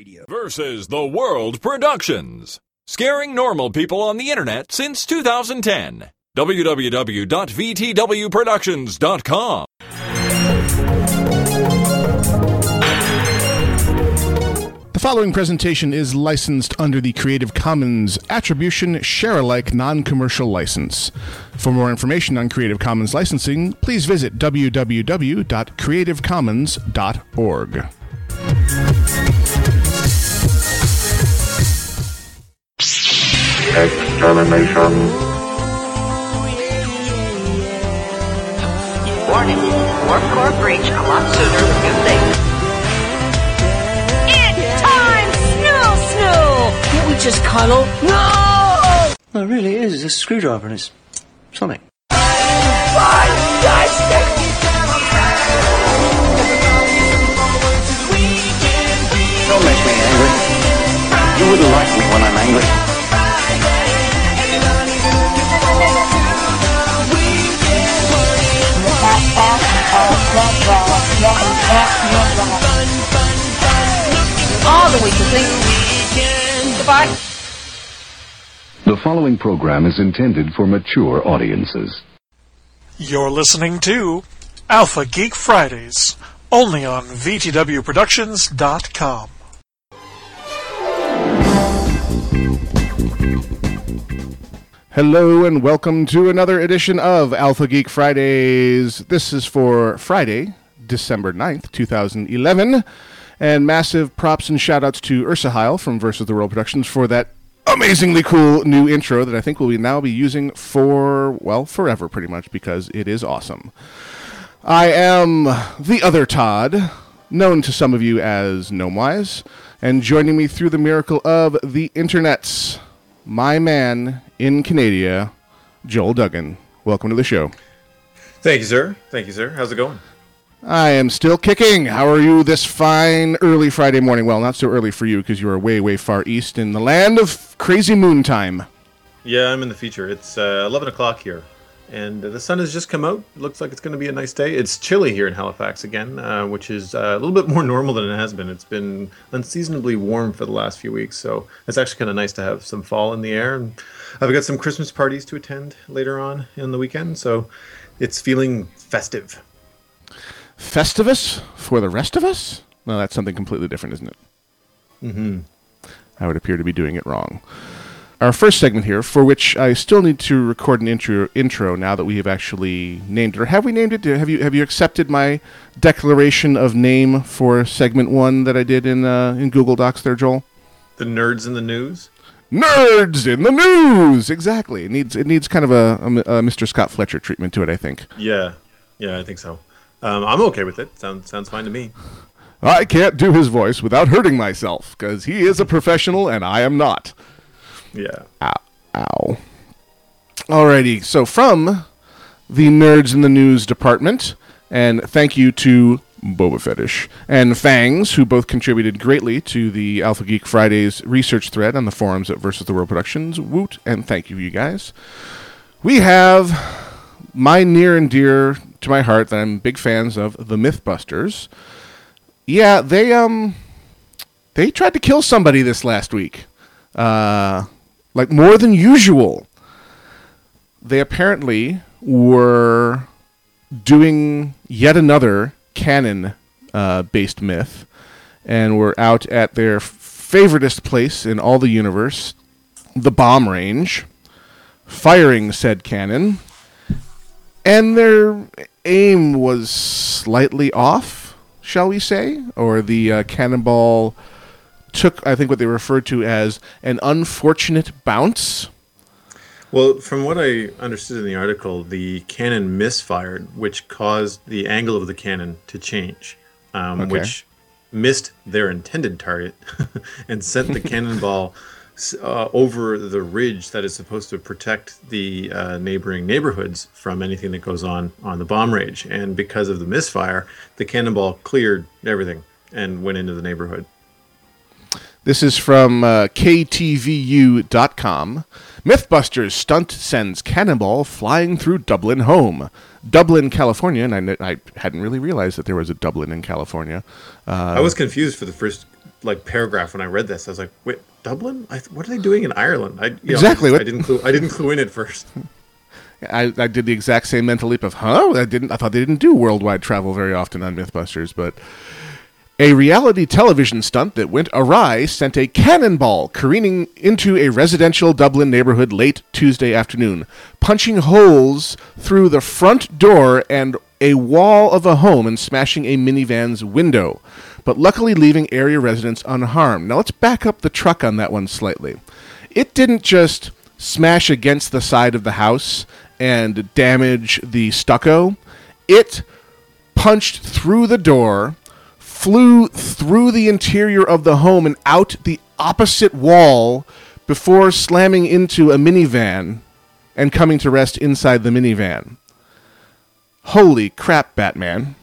Radio. versus the World Productions. Scaring normal people on the internet since 2010. www.vtwproductions.com. The following presentation is licensed under the Creative Commons Attribution Share Alike Non Commercial License. For more information on Creative Commons licensing, please visit www.creativecommons.org. Extermination. Warning, warp core breach a lot sooner than you think. It's time! Snoo, snoo! Can't we just cuddle? No! Well, it really is a screwdriver and it's sonic. Don't make me angry. You wouldn't like me when I'm angry. All the weakest link. Goodbye. The following program is intended for mature audiences. You're listening to Alpha Geek Fridays, only on VTWProductions.com. Hello and welcome to another edition of Alpha Geek Fridays. This is for Friday, December 9th, 2011. And massive props and shout outs to Ursa Heil from Versus the World Productions for that amazingly cool new intro that I think we'll now be using for, well, forever pretty much because it is awesome. I am the other Todd, known to some of you as Gnomewise, and joining me through the miracle of the internets, my man in Canada, Joel Duggan. Welcome to the show. Thank you, sir. Thank you, sir. How's it going? I am still kicking. How are you this fine early Friday morning? Well, not so early for you because you are way, way far east in the land of crazy moon time. Yeah, I'm in the future. It's uh, 11 o'clock here, and the sun has just come out. Looks like it's going to be a nice day. It's chilly here in Halifax again, uh, which is uh, a little bit more normal than it has been. It's been unseasonably warm for the last few weeks, so it's actually kind of nice to have some fall in the air. And I've got some Christmas parties to attend later on in the weekend, so it's feeling festive. Festivus for the rest of us? No, that's something completely different, isn't it? Mm-hmm. I would appear to be doing it wrong. Our first segment here, for which I still need to record an intro, intro now that we have actually named it, or have we named it? Have you have you accepted my declaration of name for segment one that I did in uh, in Google Docs there, Joel? The nerds in the news. Nerds in the news. Exactly. It needs it needs kind of a, a, a Mr. Scott Fletcher treatment to it. I think. Yeah, yeah, I think so. Um, I'm okay with it. Sounds sounds fine to me. I can't do his voice without hurting myself because he is a professional and I am not. Yeah. Ow. Ow. Alrighty, so from the Nerds in the News department, and thank you to Boba Fetish and Fangs, who both contributed greatly to the Alpha Geek Fridays research thread on the forums at Versus the World Productions. Woot, and thank you, you guys. We have my near and dear to my heart that I'm big fans of, the Mythbusters. Yeah, they um they tried to kill somebody this last week. Uh like more than usual. They apparently were doing yet another cannon uh, based myth and were out at their favoritist place in all the universe, the bomb range, firing said cannon. And their aim was slightly off, shall we say? Or the uh, cannonball took, I think, what they referred to as an unfortunate bounce. Well, from what I understood in the article, the cannon misfired, which caused the angle of the cannon to change, um, Okay. which missed their intended target and sent the cannonball uh, over the ridge that is supposed to protect the uh, neighboring neighborhoods from anything that goes on on the bomb range. And because of the misfire, the cannonball cleared everything and went into the neighborhood. This is from uh, KTVU.com. Mythbusters stunt sends cannonball flying through Dublin home. Dublin, California, and I, I hadn't really realized that there was a Dublin in California. Uh, I was confused for the first like paragraph when I read this. I was like, wait, Dublin? I, what are they doing in Ireland? I, you know, Exactly, I, didn't clue. I didn't clue in at first. I, I did the exact same mental leap of, huh? I didn't. I thought they didn't do worldwide travel very often on MythBusters, but a reality television stunt that went awry sent a cannonball careening into a residential Dublin neighborhood late Tuesday afternoon, punching holes through the front door and a wall of a home and smashing a minivan's window, but luckily leaving area residents unharmed. Now let's back up the truck on that one slightly. It didn't just smash against the side of the house and damage the stucco. It punched through the door, flew through the interior of the home and out the opposite wall before slamming into a minivan and coming to rest inside the minivan. Holy crap, Batman.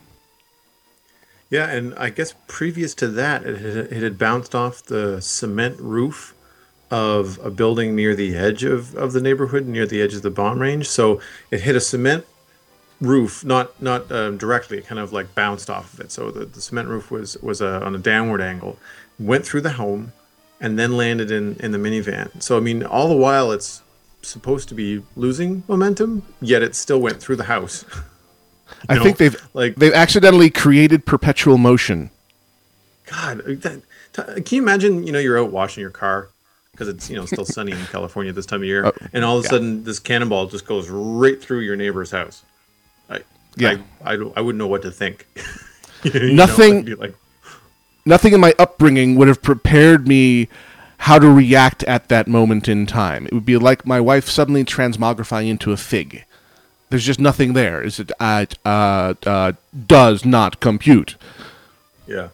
Yeah, and I guess previous to that, it had, it had bounced off the cement roof of a building near the edge of, of the neighborhood, near the edge of the bomb range. So it hit a cement roof, not not um, directly, it kind of like bounced off of it. So the, the cement roof was was uh, on a downward angle, went through the home, and then landed in in the minivan. So I mean, all the while it's supposed to be losing momentum, yet it still went through the house. I know, think they've like- they've accidentally created perpetual motion. God, uh, that, t- uh, can you imagine? You know, you're out washing your car because it's you know still sunny in California this time of year, oh, and all of a yeah. sudden this cannonball just goes right through your neighbor's house. I, Yeah. I, I, I wouldn't know what to think. You know, Nothing- like, nothing in my upbringing would have prepared me how to react at that moment in time. It would be like my wife suddenly transmogrifying into a fig. There's just nothing there. Is it uh, uh, uh, does not compute. yeah,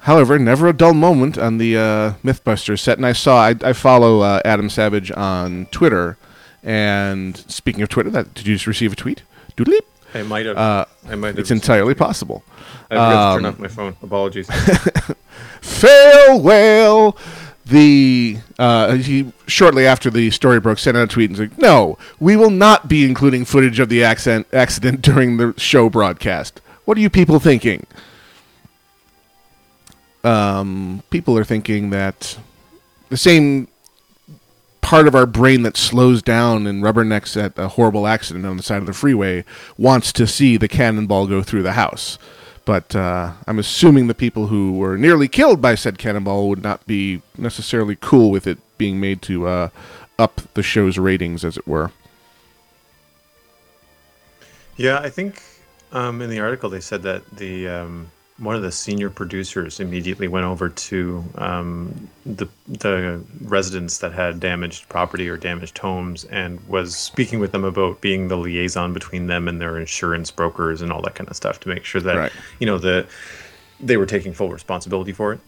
However, never a dull moment on the uh, MythBusters set, and I saw I, I follow uh, Adam Savage on Twitter. And speaking of Twitter, that did you just receive a tweet? Doodly. I might have. Uh, I might have. It's entirely possible. I forgot to um, turn off my phone. Apologies. fail whale the uh, he shortly after the story broke sent out a tweet and said no we will not be including footage of the accent accident during the show broadcast what are you people thinking um, people are thinking that the same part of our brain that slows down and rubbernecks at a horrible accident on the side of the freeway wants to see the cannonball go through the house. But uh, I'm assuming the people who were nearly killed by said cannonball would not be necessarily cool with it being made to uh, up the show's ratings, as it were. Yeah, I think um, in the article they said that the um, one of the senior producers immediately went over to um, the the residents that had damaged property or damaged homes and was speaking with them about being the liaison between them and their insurance brokers and all that kind of stuff to make sure that Right. you know the they were taking full responsibility for it.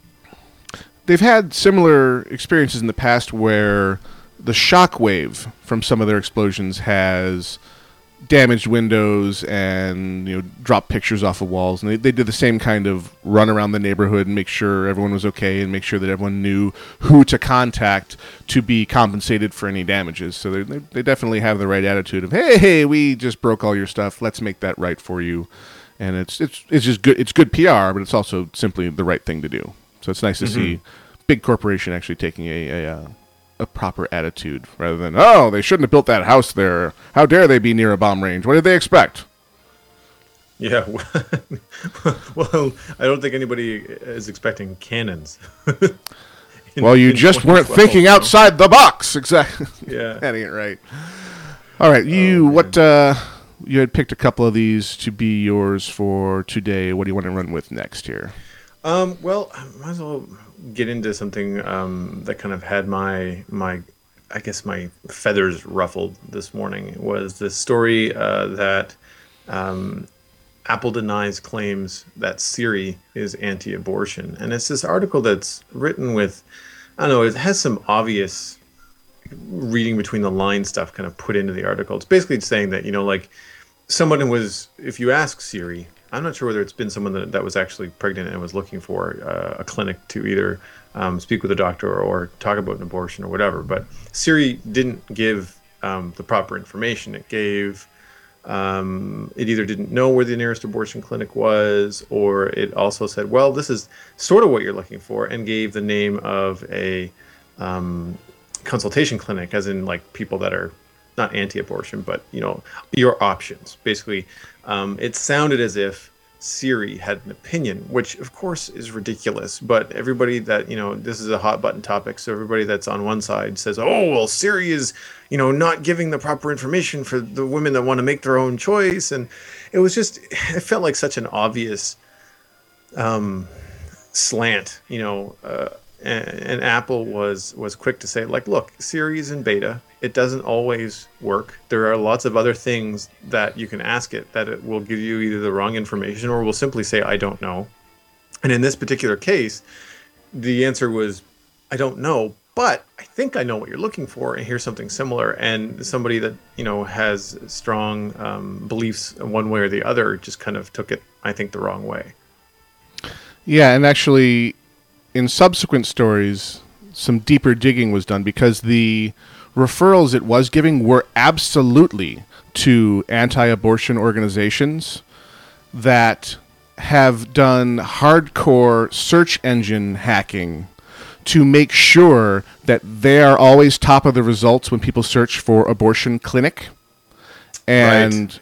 they've had similar experiences in the past where the shock wave from some of their explosions has damaged windows and you know dropped pictures off of walls. And they, they did the same kind of run around the neighborhood and make sure everyone was okay and make sure that everyone knew who to contact to be compensated for any damages. So they, they they definitely have the right attitude of hey hey we just broke all your stuff. Let's make that right for you. And it's it's it's just good it's good PR but it's also simply the right thing to do. So it's nice to see big corporation actually taking a a, uh, a proper attitude rather than oh they shouldn't have built that house there. How dare they be near a bomb range? What did they expect? Yeah, well, I don't think anybody is expecting cannons. In- Well, you just weren't thinking outside the box. Exactly. Yeah. that ain't right. All right, you what? uh You had picked a couple of these to be yours for today. What do you want to run with next here? Um, well, I might as well get into something um, that kind of had my my, I guess my feathers ruffled this morning. Was the story uh, that um, Apple denies claims that Siri is anti-abortion, and it's this article that's written with, I don't know, it has some obvious reading between the lines stuff kind of put into the article. It's basically saying that you know, like someone was, if you ask Siri, I'm not sure whether it's been someone that, that was actually pregnant and was looking for uh, a clinic to either um, speak with a doctor or talk about an abortion or whatever. But Siri didn't give um, the proper information. It gave um, it either didn't know where the nearest abortion clinic was, or it also said, "Well, this is sort of what you're looking for," and gave the name of a um, consultation clinic, as in like people that are not anti-abortion, but you know your options. Basically, um, it sounded as if Siri had an opinion, which of course is ridiculous. But everybody that you know, this is a hot button topic, so everybody that's on one side says, "Oh, well, Siri is, you know, not giving the proper information for the women that want to make their own choice," and it was just, it felt like such an obvious um, slant, you know. Uh, and, and Apple was was quick to say, like, look, Siri is in beta. It doesn't always work. There are lots of other things that you can ask it that it will give you either the wrong information or will simply say, I don't know. And in this particular case, the answer was, I don't know, but I think I know what you're looking for, and here's something similar. And somebody that you know has strong um, beliefs one way or the other just kind of took it, I think, the wrong way. Yeah, and actually, in subsequent stories, some deeper digging was done because the referrals it was giving were absolutely to anti abortion organizations that have done hardcore search engine hacking to make sure that they are always top of the results when people search for abortion clinic. And Right.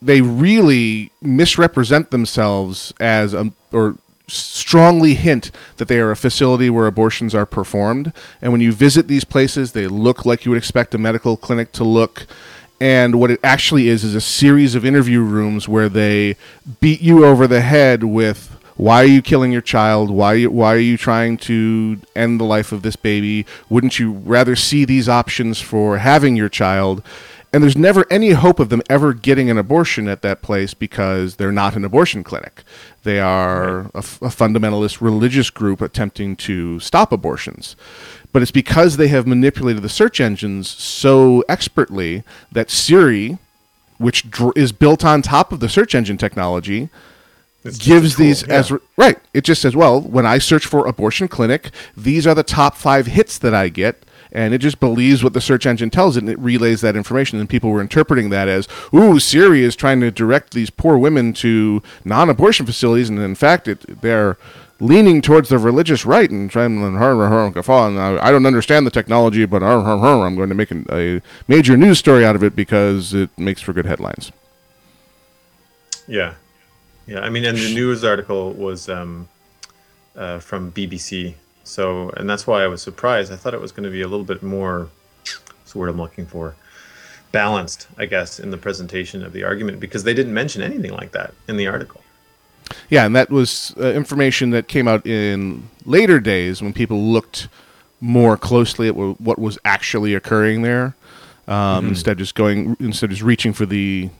they really misrepresent themselves as a, or strongly hint that they are a facility where abortions are performed. And when you visit these places, they look like you would expect a medical clinic to look. And what it actually is is a series of interview rooms where they beat you over the head with why are you killing your child? Why why are you trying to end the life of this baby? Wouldn't you rather see these options for having your child? And there's never any hope of them ever getting an abortion at that place because they're not an abortion clinic. They are a, f- a fundamentalist religious group attempting to stop abortions. But it's because they have manipulated the search engines so expertly that Siri, which dr- is built on top of the search engine technology, It's gives these as right. It just says, well, when I search for abortion clinic, these are the top five hits that I get. And it just believes what the search engine tells it, and it relays that information. And people were interpreting that as, "Ooh, Siri is trying to direct these poor women to non-abortion facilities," and in fact, it, they're leaning towards the religious right and trying to and I I don't understand the technology, but I'm going to make a major news story out of it because it makes for good headlines. Yeah, yeah. I mean, and the news article was um, uh, from BBC. So, and that's why I was surprised. I thought it was going to be a little bit more. What's the word I'm looking for? Balanced, I guess, in the presentation of the argument because they didn't mention anything like that in the article. Yeah, and that was uh, information that came out in later days when people looked more closely at wh- what was actually occurring there, um, instead of just going instead of just reaching for the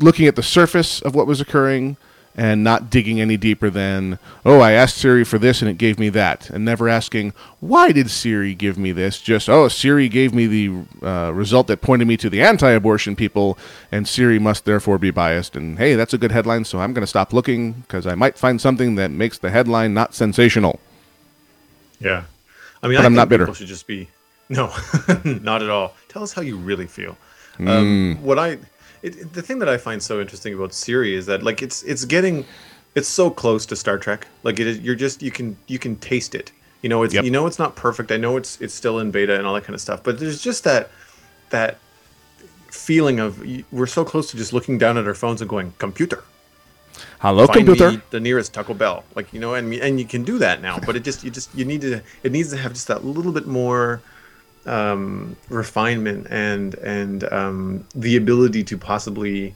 looking at the surface of what was occurring and not digging any deeper than oh I asked Siri for this and it gave me that, and never asking why did Siri give me this? Just oh Siri gave me the uh, result that pointed me to the anti-abortion people, and Siri must therefore be biased. And hey, that's a good headline, so I'm going to stop looking because I might find something that makes the headline not sensational. Yeah, I mean, But I I'm not bitter. People should just be no, not at all. Tell us how you really feel. Mm. Um, what I, it, the thing that I find so interesting about Siri is that like it's it's getting, it's so close to Star Trek. Like it is, you're just you can you can taste it. You know, it's Yep. you know it's not perfect. I know it's it's still in beta and all that kind of stuff. But there's just that that feeling of we're so close to just looking down at our phones and going computer Hello, find computer. the nearest Taco Bell. Like you know, and and you can do that now, but it just you just you need to it needs to have just that little bit more um, refinement and and um, the ability to possibly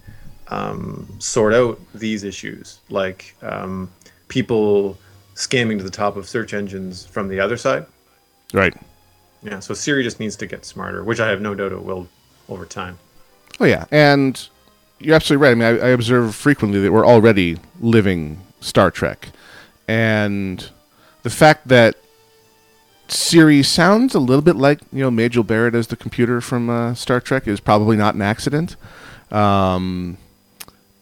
um, sort out these issues, like um, people scamming to the top of search engines from the other side. Right. Yeah, so Siri just needs to get smarter, which I have no doubt it will over time. Oh yeah, and you're absolutely right. I mean, I, I observe frequently that we're already living Star Trek, and the fact that Siri sounds a little bit like you know Majel Barrett as the computer from uh, Star Trek is probably not an accident, um,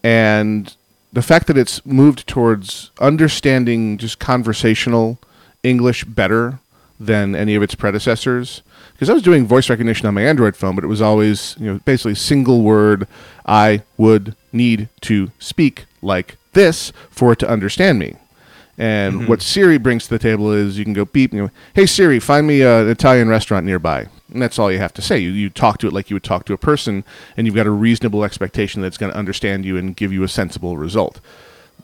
and the fact that it's moved towards understanding just conversational English better than any of its predecessors. Because I was doing voice recognition on my Android phone, but it was always, you know, basically single word. I would need to speak like this for it to understand me. And what Siri brings to the table is you can go beep, you know, hey Siri, find me an Italian restaurant nearby. And that's all you have to say. You, you talk to it like you would talk to a person, and you've got a reasonable expectation that it's going to understand you and give you a sensible result.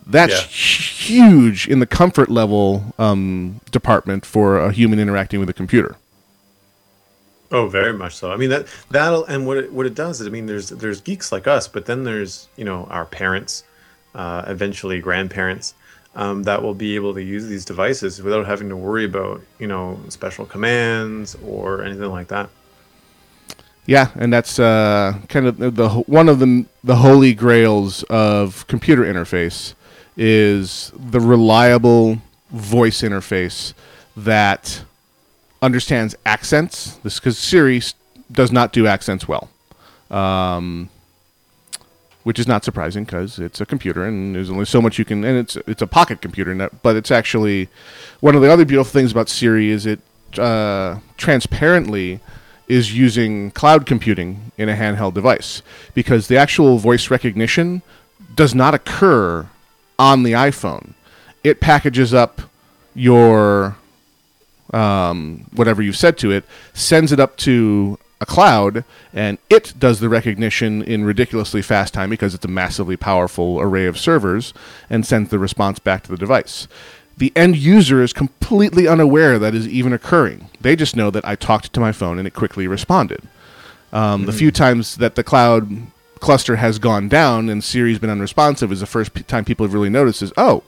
That's Yeah. huge in the comfort level um, department for a human interacting with a computer. Oh, very much so. I mean that that'll and what it, what it does is I mean there's there's geeks like us, but then there's you know our parents, uh, eventually grandparents, um, that will be able to use these devices without having to worry about you know special commands or anything like that. Yeah, and that's uh, kind of the, one of the the holy grails of computer interface is the reliable voice interface that understands accents. This because Siri does not do accents well, um, which is not surprising because it's a computer and there's only so much you can. And it's it's a pocket computer, not- but it's actually one of the other beautiful things about Siri is it uh, transparently is using cloud computing in a handheld device because the actual voice recognition does not occur on the iPhone. It packages up your um, whatever you've said to it, sends it up to a cloud, and it does the recognition in ridiculously fast time because it's a massively powerful array of servers, and sends the response back to the device. The end user is completely unaware that is even occurring. They just know that I talked to my phone and it quickly responded. Um, The few times that the cloud cluster has gone down and Siri's been unresponsive is the first p- time people have really noticed is, oh,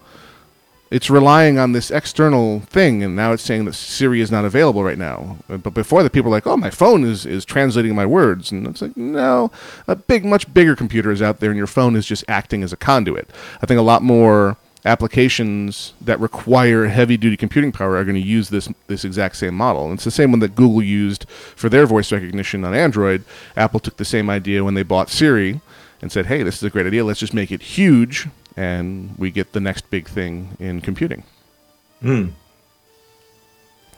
it's relying on this external thing, and now it's saying that Siri is not available right now. Uh, But before that, people were like, "Oh, my phone is is translating my words," and it's like, no, a big, much bigger computer is out there, and your phone is just acting as a conduit. I think a lot more applications that require heavy duty computing power are going to use this this exact same model. And it's the same one that Google used for their voice recognition on Android. Apple took the same idea when they bought Siri and said, "Hey, this is a great idea. Let's just make it huge." And we get the next big thing in computing.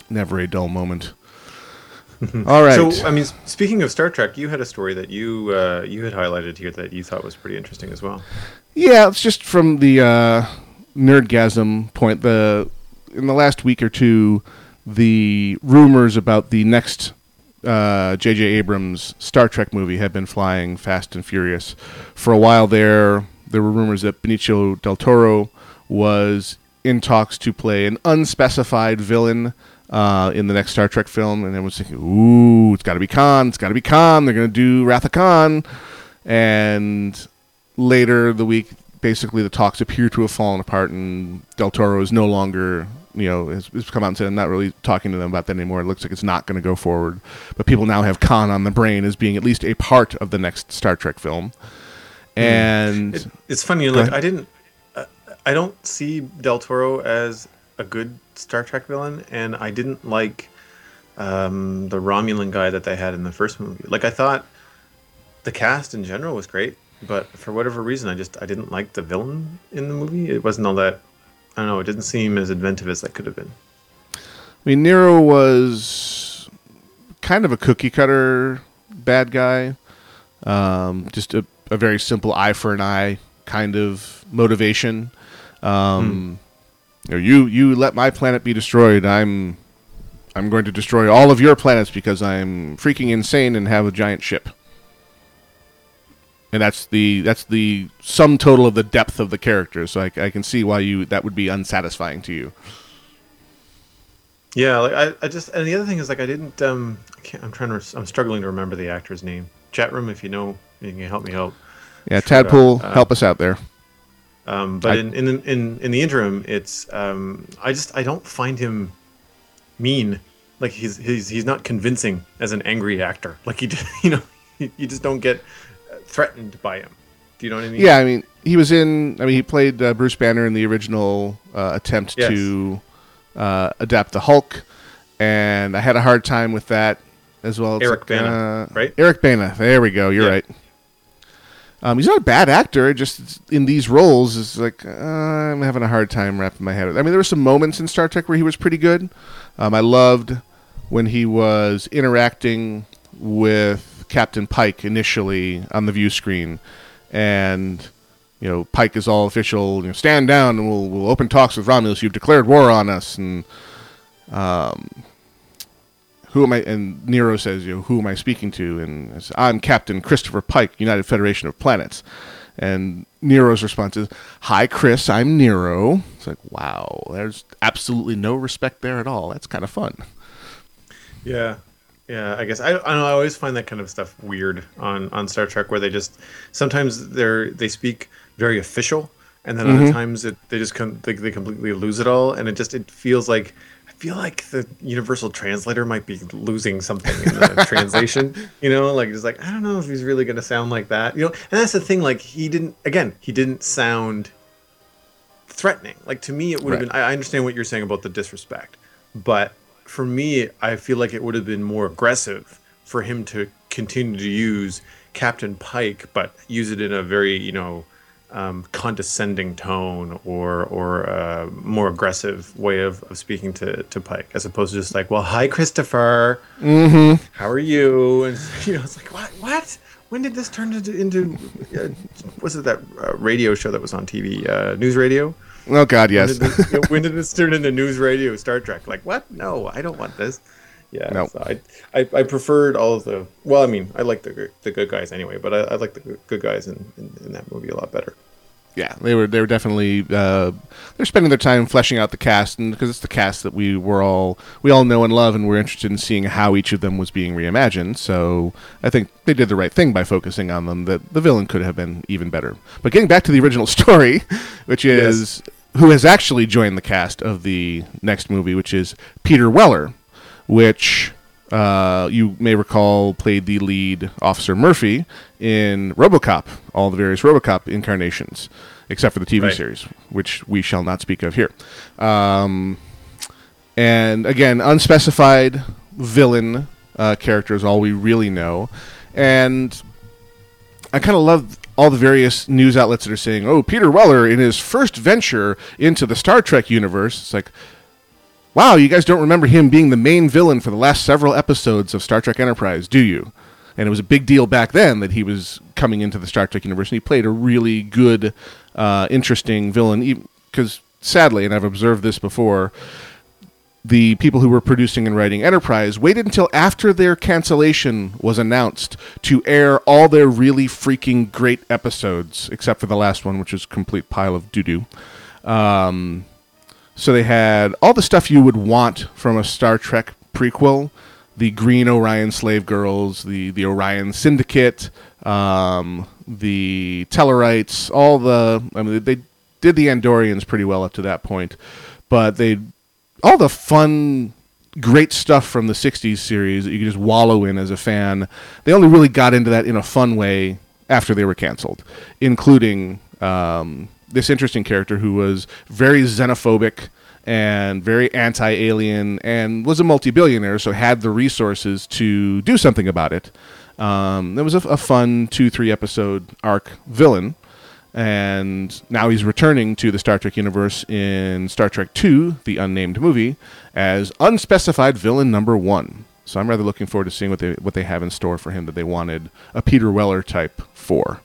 Never a dull moment. All right. So I mean, speaking of Star Trek, you had a story that you uh, you had highlighted here that you thought was pretty interesting as well. Yeah, it's just from the uh, nerdgasm point. The in the last week or two, the rumors about the next uh, J.J. Abrams Star Trek movie had been flying fast and furious. For a while there, there were rumors that Benicio del Toro was in talks to play an unspecified villain uh, in the next Star Trek film, and everyone's thinking, "Ooh, it's got to be Khan! It's got to be Khan! They're going to do Wrath of Khan." And later the week, basically the talks appear to have fallen apart, and Del Toro is no longer, you know, has, has come out and said, "I'm not really talking to them about that anymore." It looks like it's not going to go forward. But people now have Khan on the brain as being at least a part of the next Star Trek film. And It, it's funny, Go like. I didn't, uh, I don't see Del Toro as a good Star Trek villain, and I didn't like um, the Romulan guy that they had in the first movie. Like I thought the cast in general was great, but for whatever reason, I just I didn't like the villain in the movie. It wasn't all that. I don't know. It didn't seem as inventive as that could have been. I mean, Nero was kind of a cookie cutter bad guy. Um, just a, a very simple eye for an eye kind of motivation. Um, you, know, you you let my planet be destroyed. I'm I'm going to destroy all of your planets because I'm freaking insane and have a giant ship. And that's the that's the sum total of the depth of the character. So I, I can see why you that would be unsatisfying to you. Yeah, like I, I just and the other thing is like I didn't um I can't I'm trying to I'm struggling to remember the actor's name. Chat room, if you know, you can help me out. Yeah, Tadpool, uh, help us out there. Um, but I- in, in in in the interim, it's um, I just I don't find him mean. Like he's he's he's not convincing as an angry actor. Like you you know you just don't get threatened by him. Do you know what I mean? Yeah, I mean, he was in. I mean, he played uh, Bruce Banner in the original uh, attempt Yes. to uh, adapt the Hulk, and I had a hard time with that as well. It's Eric like, Bana, uh, right? Eric Bana. There we go. You're Yeah. right. Um, he's not a bad actor. Just in these roles, is like uh, I'm having a hard time wrapping my head. I mean, there were some moments in Star Trek where he was pretty good. Um, I loved when he was interacting with Captain Pike initially on the view screen, and you know Pike is all official. You know, stand down, and we'll we'll open talks with Romulus. You've declared war on us, and um, who am I? And Nero says, you know, who am I speaking to? And I'm Captain Christopher Pike, United Federation of Planets. And Nero's response is, "Hi, Chris. I'm Nero." It's like, wow, there's absolutely no respect there at all. That's kind of fun. Yeah, yeah. I guess I, I, know, I always find that kind of stuff weird on on Star Trek, where they just sometimes they're they speak very official, and then other mm-hmm. times it, they just com- they, they completely lose it all, and it just it feels like feel like the universal translator might be losing something in the translation. You know, like it's like I don't know if he's really going to sound like that. You know, and that's the thing. Like he didn't again, he didn't sound threatening. Like to me, it would have Right. been. I I understand what you're saying about the disrespect, but for me, I feel like it would have been more aggressive for him to continue to use Captain Pike, but use it in a very you know um, condescending tone or or uh, more aggressive way of, of speaking to, to Pike, as opposed to just like, well, hi Christopher, mm-hmm. how are you? And you know, it's like, what what. When did this turn into, into uh, was it that uh, radio show that was on TV, uh, news radio? Oh God, yes. When did, this, when did this turn into news radio Star Trek? Like what? No, I don't want this. Yeah, No. so I, I I preferred all of the. Well, I mean, I like the good- the good guys anyway, but I, I like the good- guys in, in, in that movie a lot better. yeah, they were they were definitely uh, they're spending their time fleshing out the cast, and because it's the cast that we were all we all know and love, and we're interested in seeing how each of them was being reimagined. So I think they did the right thing by focusing on them. That the villain could have been even better. But getting back to the original story, which is who has actually joined the cast of the next movie, which is Peter Weller, which uh, you may recall played the lead Officer Murphy in RoboCop, all the various RoboCop incarnations, except for the TV Right. series, which we shall not speak of here. Um, and again, unspecified villain uh, character is all we really know, and I kind of love all the various news outlets that are saying, "Oh, Peter Weller in his first venture into the Star Trek universe." It's like, wow, you guys don't remember him being the main villain for the last several episodes of Star Trek Enterprise, do you? And it was a big deal back then that he was coming into the Star Trek universe, and he played a really good, uh, interesting villain. Because sadly, and I've observed this before, the people who were producing and writing Enterprise waited until after their cancellation was announced to air all their really freaking great episodes, except for the last one, which was a complete pile of doo doo. Um, so they had all the stuff you would want from a Star Trek prequel: the Green Orion slave girls, the the Orion Syndicate, um, the Tellarites, all the. I mean, they did the Andorians pretty well up to that point, but they all the fun great stuff from the 60s series that you could just wallow in as a fan they only really got into that in a fun way after they were canceled including um, this interesting character who was very xenophobic and very anti-alien and was a multi-billionaire so had the resources to do something about it um, was a, a fun two three episode arc villain and now he's returning to the Star Trek universe in Star Trek II, the unnamed movie, as unspecified villain number one. So I'm rather looking forward to seeing what they what they have in store for him that they wanted a Peter Weller type for.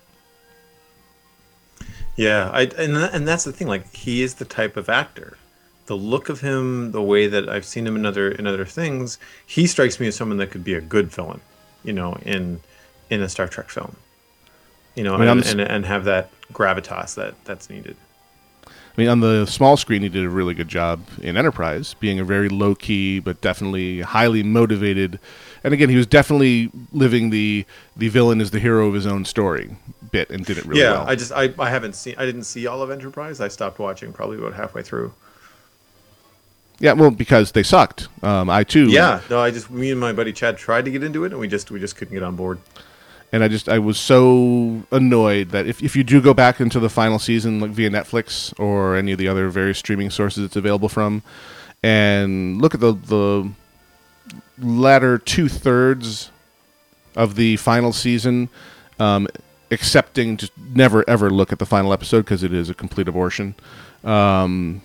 Yeah, I and and that's the thing. Like he is the type of actor. The look of him, the way that I've seen him in other in other things, he strikes me as someone that could be a good villain. You know, in in a Star Trek film. You know, I'm and, s- and and have that gravitas that that's needed. I mean, on the small screen, he did a really good job in Enterprise, being a very low key but definitely highly motivated. And again, he was definitely living the the villain is the hero of his own story bit, and did it really yeah, well. I just I, I haven't seen I didn't see all of Enterprise. I stopped watching probably about halfway through. yeah, well, because they sucked. Um, I too. Yeah, no, I just me and my buddy Chad tried to get into it and we just we just couldn't get on board. and I just I was so annoyed that if, if you do go back into the final season like via Netflix or any of the other various streaming sources it's available from, and look at the the latter two thirds of the final season, um, accepting just never ever look at the final episode because it is a complete abortion. Um,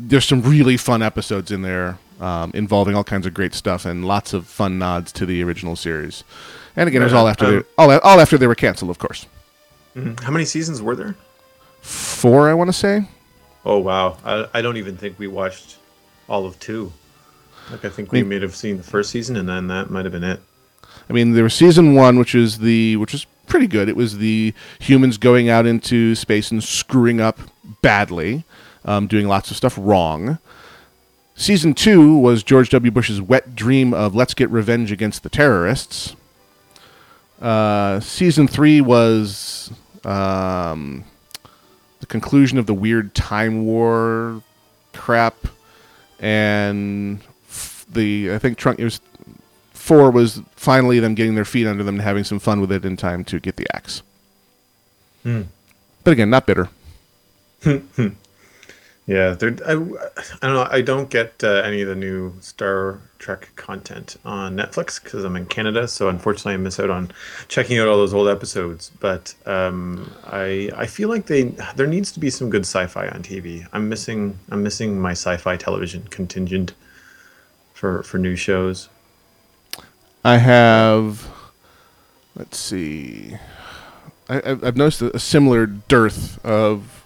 there's some really fun episodes in there. um, involving all kinds of great stuff and lots of fun nods to the original series. And again, it was all after Um, they, all, all after they were canceled, of course. How many seasons were there? Four, I want to say. Oh wow, I, I don't even think we watched all of two. Like I think we Me- may have seen the first season, and then that might have been it. I mean, there was season one, which is the which was pretty good. It was the humans going out into space and screwing up badly, um, doing lots of stuff wrong. Season two was George W. Bush's wet dream of let's get revenge against the terrorists. Uh, season three was um, the conclusion of the weird time war crap, and f- the I think trunk it was four was finally them getting their feet under them and having some fun with it in time to get the axe. Hmm. But again, not bitter. Yeah. I, I don't know. I don't get uh, any of the new Star Trek content on Netflix because I'm in Canada. So unfortunately, I miss out on checking out all those old episodes. But um, I I feel like they there needs to be some good sci-fi on TV. I'm missing I'm missing my sci-fi television contingent for for new shows. I have, let's see, I, I've I've noticed a, a similar dearth of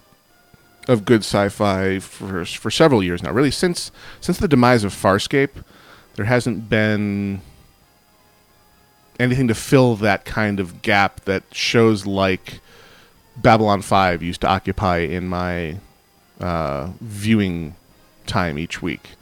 of good sci-fi for for several years now. Really, since since the demise of Farscape, there hasn't been anything to fill that kind of gap that shows like Babylon Five used to occupy in my uh, viewing time each week.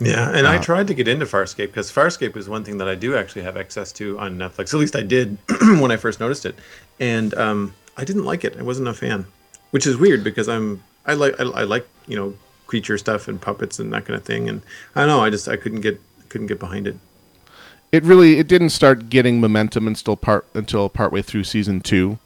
Yeah, and I Uh, tried to get into Farscape because Farscape is one thing that I do actually have access to on Netflix. At least I did when I first noticed it, and um, I didn't like it. I wasn't a fan, which is weird because I'm I like I, I like you know creature stuff and puppets and that kind of thing, and I don't know. I just I couldn't get couldn't get behind it. it really it didn't start getting momentum until part until partway through season two,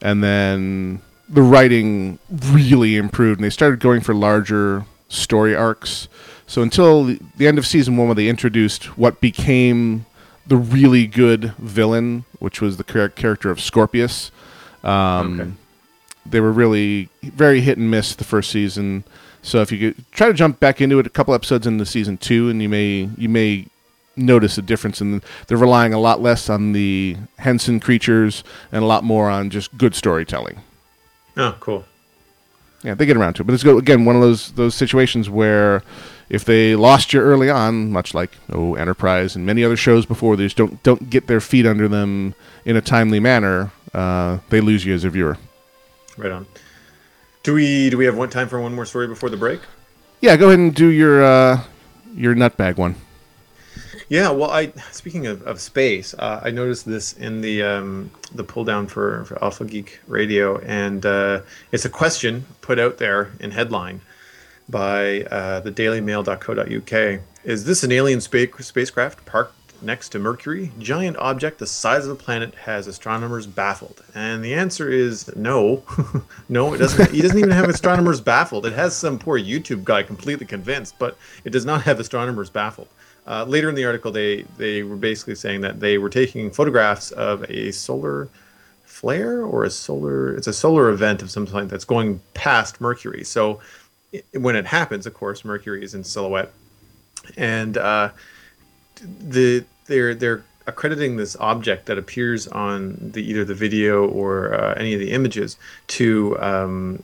and then the writing really improved, and they started going for larger story arcs. So until the, end of season one, when they introduced what became the really good villain, which was the character of Scorpius, um, Okay. they were really very hit and miss the first season. So if you could try to jump back into it a couple episodes into season two, and you may you may notice a difference in they're relying a lot less on the Henson creatures and a lot more on just good storytelling. Oh, cool. Yeah, they get around to it, but it's go again one of those those situations where if they lost you early on, much like oh Enterprise and many other shows before, they just don't don't get their feet under them in a timely manner, uh, they lose you as a viewer. Right on. Do we do we have one time for one more story before the break? Yeah, go ahead and do your uh, your nutbag one. Yeah, well, I speaking of, of space, uh, I noticed this in the um, the pull down for, for Alpha Geek Radio, and uh, it's a question put out there in headline by uh, the DailyMail.co.uk. Is this an alien space spacecraft parked next to Mercury? Giant object the size of a planet has astronomers baffled, and the answer is no, no. It doesn't. he doesn't even have astronomers baffled. It has some poor YouTube guy completely convinced, but it does not have astronomers baffled. Uh, later in the article, they they were basically saying that they were taking photographs of a solar flare or a solar it's a solar event of some kind that's going past Mercury. So i when it happens, of course, Mercury is in silhouette, and uh, the they're they're accrediting this object that appears on the either the video or uh, any of the images to um,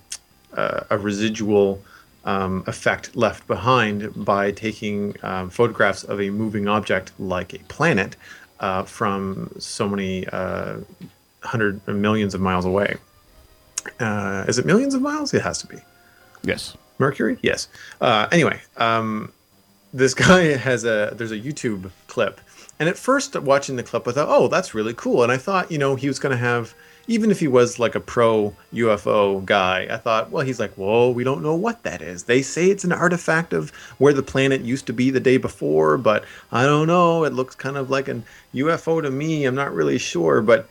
uh, a residual um, effect left behind by taking um, photographs of a moving object like a planet uh, from so many uh, hundred millions of miles away. Uh, is it millions of miles? It has to be. Yes. Mercury? Yes. Uh, anyway, um, this guy has a there's a YouTube clip, and at first watching the clip, I thought, oh, that's really cool, and I thought, you know, he was going to have even if he was like a pro UFO guy, I thought, well, he's like, whoa, we don't know what that is. They say it's an artifact of where the planet used to be the day before, but I don't know. It looks kind of like an UFO to me. I'm not really sure, but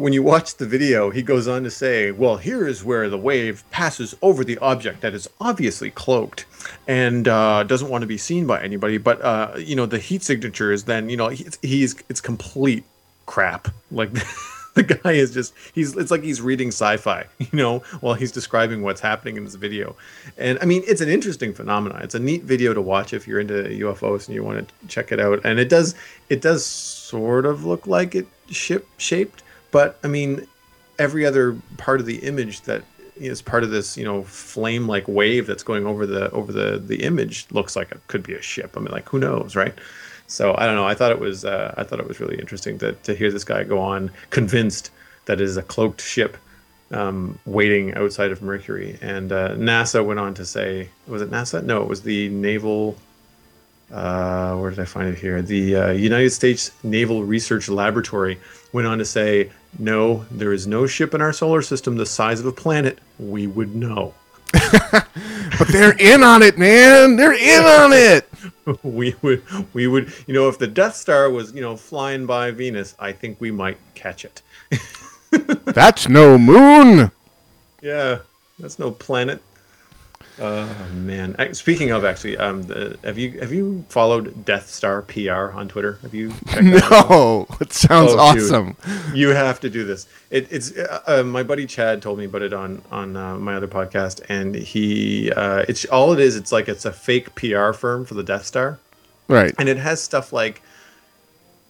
when you watch the video, he goes on to say, Well, here is where the wave passes over the object that is obviously cloaked and uh, doesn't want to be seen by anybody. But, uh, you know, the heat signature is then, you know, he's, he's it's complete crap. Like, the guy is just he's it's like he's reading sci-fi you know while he's describing what's happening in this video and i mean it's an interesting phenomenon it's a neat video to watch if you're into ufos and you want to check it out and it does it does sort of look like it ship shaped but i mean every other part of the image that is part of this you know flame like wave that's going over the over the the image looks like it could be a ship i mean like who knows right so I don't know. I thought it was uh, I thought it was really interesting to to hear this guy go on convinced that it is a cloaked ship um, waiting outside of Mercury. And uh, NASA went on to say, was it NASA? No, it was the Naval. Uh, where did I find it here? The uh, United States Naval Research Laboratory went on to say, no, there is no ship in our solar system the size of a planet. We would know. but they're in on it, man. They're in on it. we would, we would, you know, if the Death Star was, you know, flying by Venus, I think we might catch it. That's no moon. Yeah, that's no planet. Oh man! Speaking of, actually, um, the, have you have you followed Death Star PR on Twitter? Have you? checked that out? No, it sounds Oh, dude. awesome. You have to do this. It, it's uh, uh, my buddy Chad told me about it on on uh, my other podcast, and he uh, it's all it is. It's like it's a fake PR firm for the Death Star, Right. and it has stuff like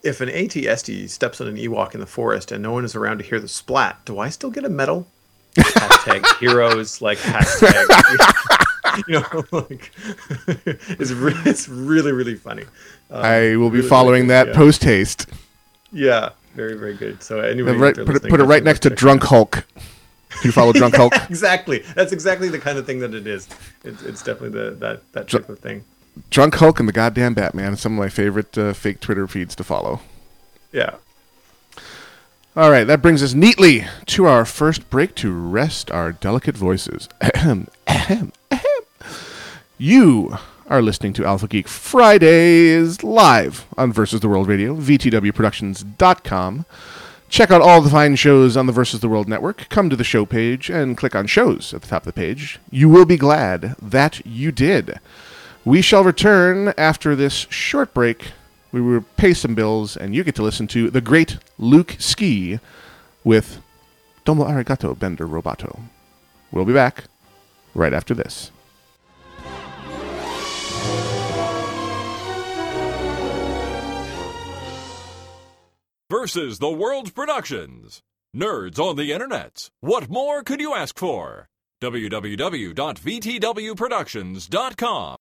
if an ATST steps on an Ewok in the forest and no one is around to hear the splat, do I still get a medal? Hashtag heroes like hashtag. you know, like it's re- it's really really funny. Um, I will be really, following really that yeah. post haste. Yeah, very very good. So anyway, Right, put it, put it right next to Drunk Hulk. You follow Drunk Hulk? exactly. That's exactly the kind of thing that it is. It's, it's definitely the that that type of thing. Drunk Hulk and the goddamn Batman. Some of my favorite uh, fake Twitter feeds to follow. Yeah. All right, that brings us neatly to our first break to rest our delicate voices. Ahem, ahem, ahem. You are listening to Alpha Geek Fridays live on Versus the World Radio, VTWProductions.com. Check out all the fine shows on the Versus the World Network. Come to the show page and click on shows at the top of the page. You will be glad that you did. We shall return after this short break. We will pay some bills, and you get to listen to the great Luke Ski with Domo Arigato Bender Roboto. We'll be back right after this. versus the World productions. Nerds on the Internet. What more could you ask for? www.vtwproductions.com.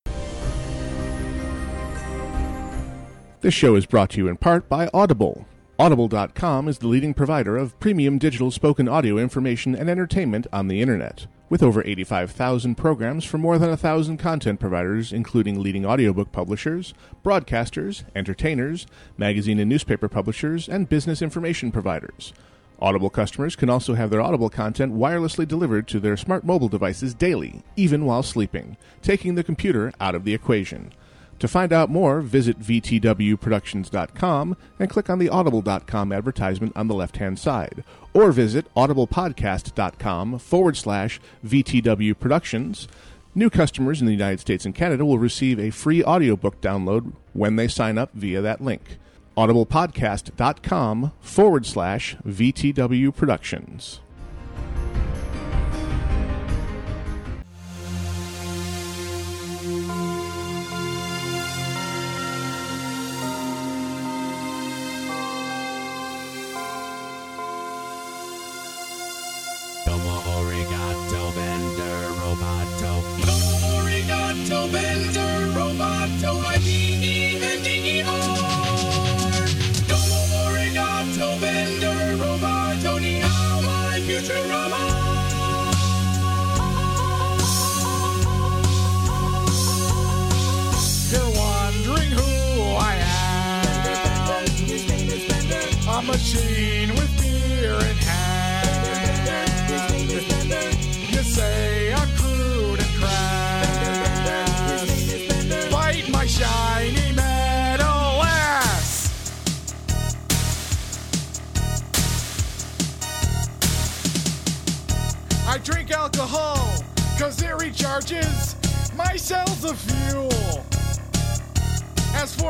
This show is brought to you in part by Audible. Audible.com is the leading provider of premium digital spoken audio information and entertainment on the Internet. With over 85,000 programs from more than 1,000 content providers, including leading audiobook publishers, broadcasters, entertainers, magazine and newspaper publishers, and business information providers. Audible customers can also have their Audible content wirelessly delivered to their smart mobile devices daily, even while sleeping, taking the computer out of the equation. To find out more, visit VTWProductions.com and click on the Audible.com advertisement on the left hand side, or visit audiblepodcast.com forward slash VTW Productions. New customers in the United States and Canada will receive a free audiobook download when they sign up via that link. audiblepodcast.com forward slash VTW Productions.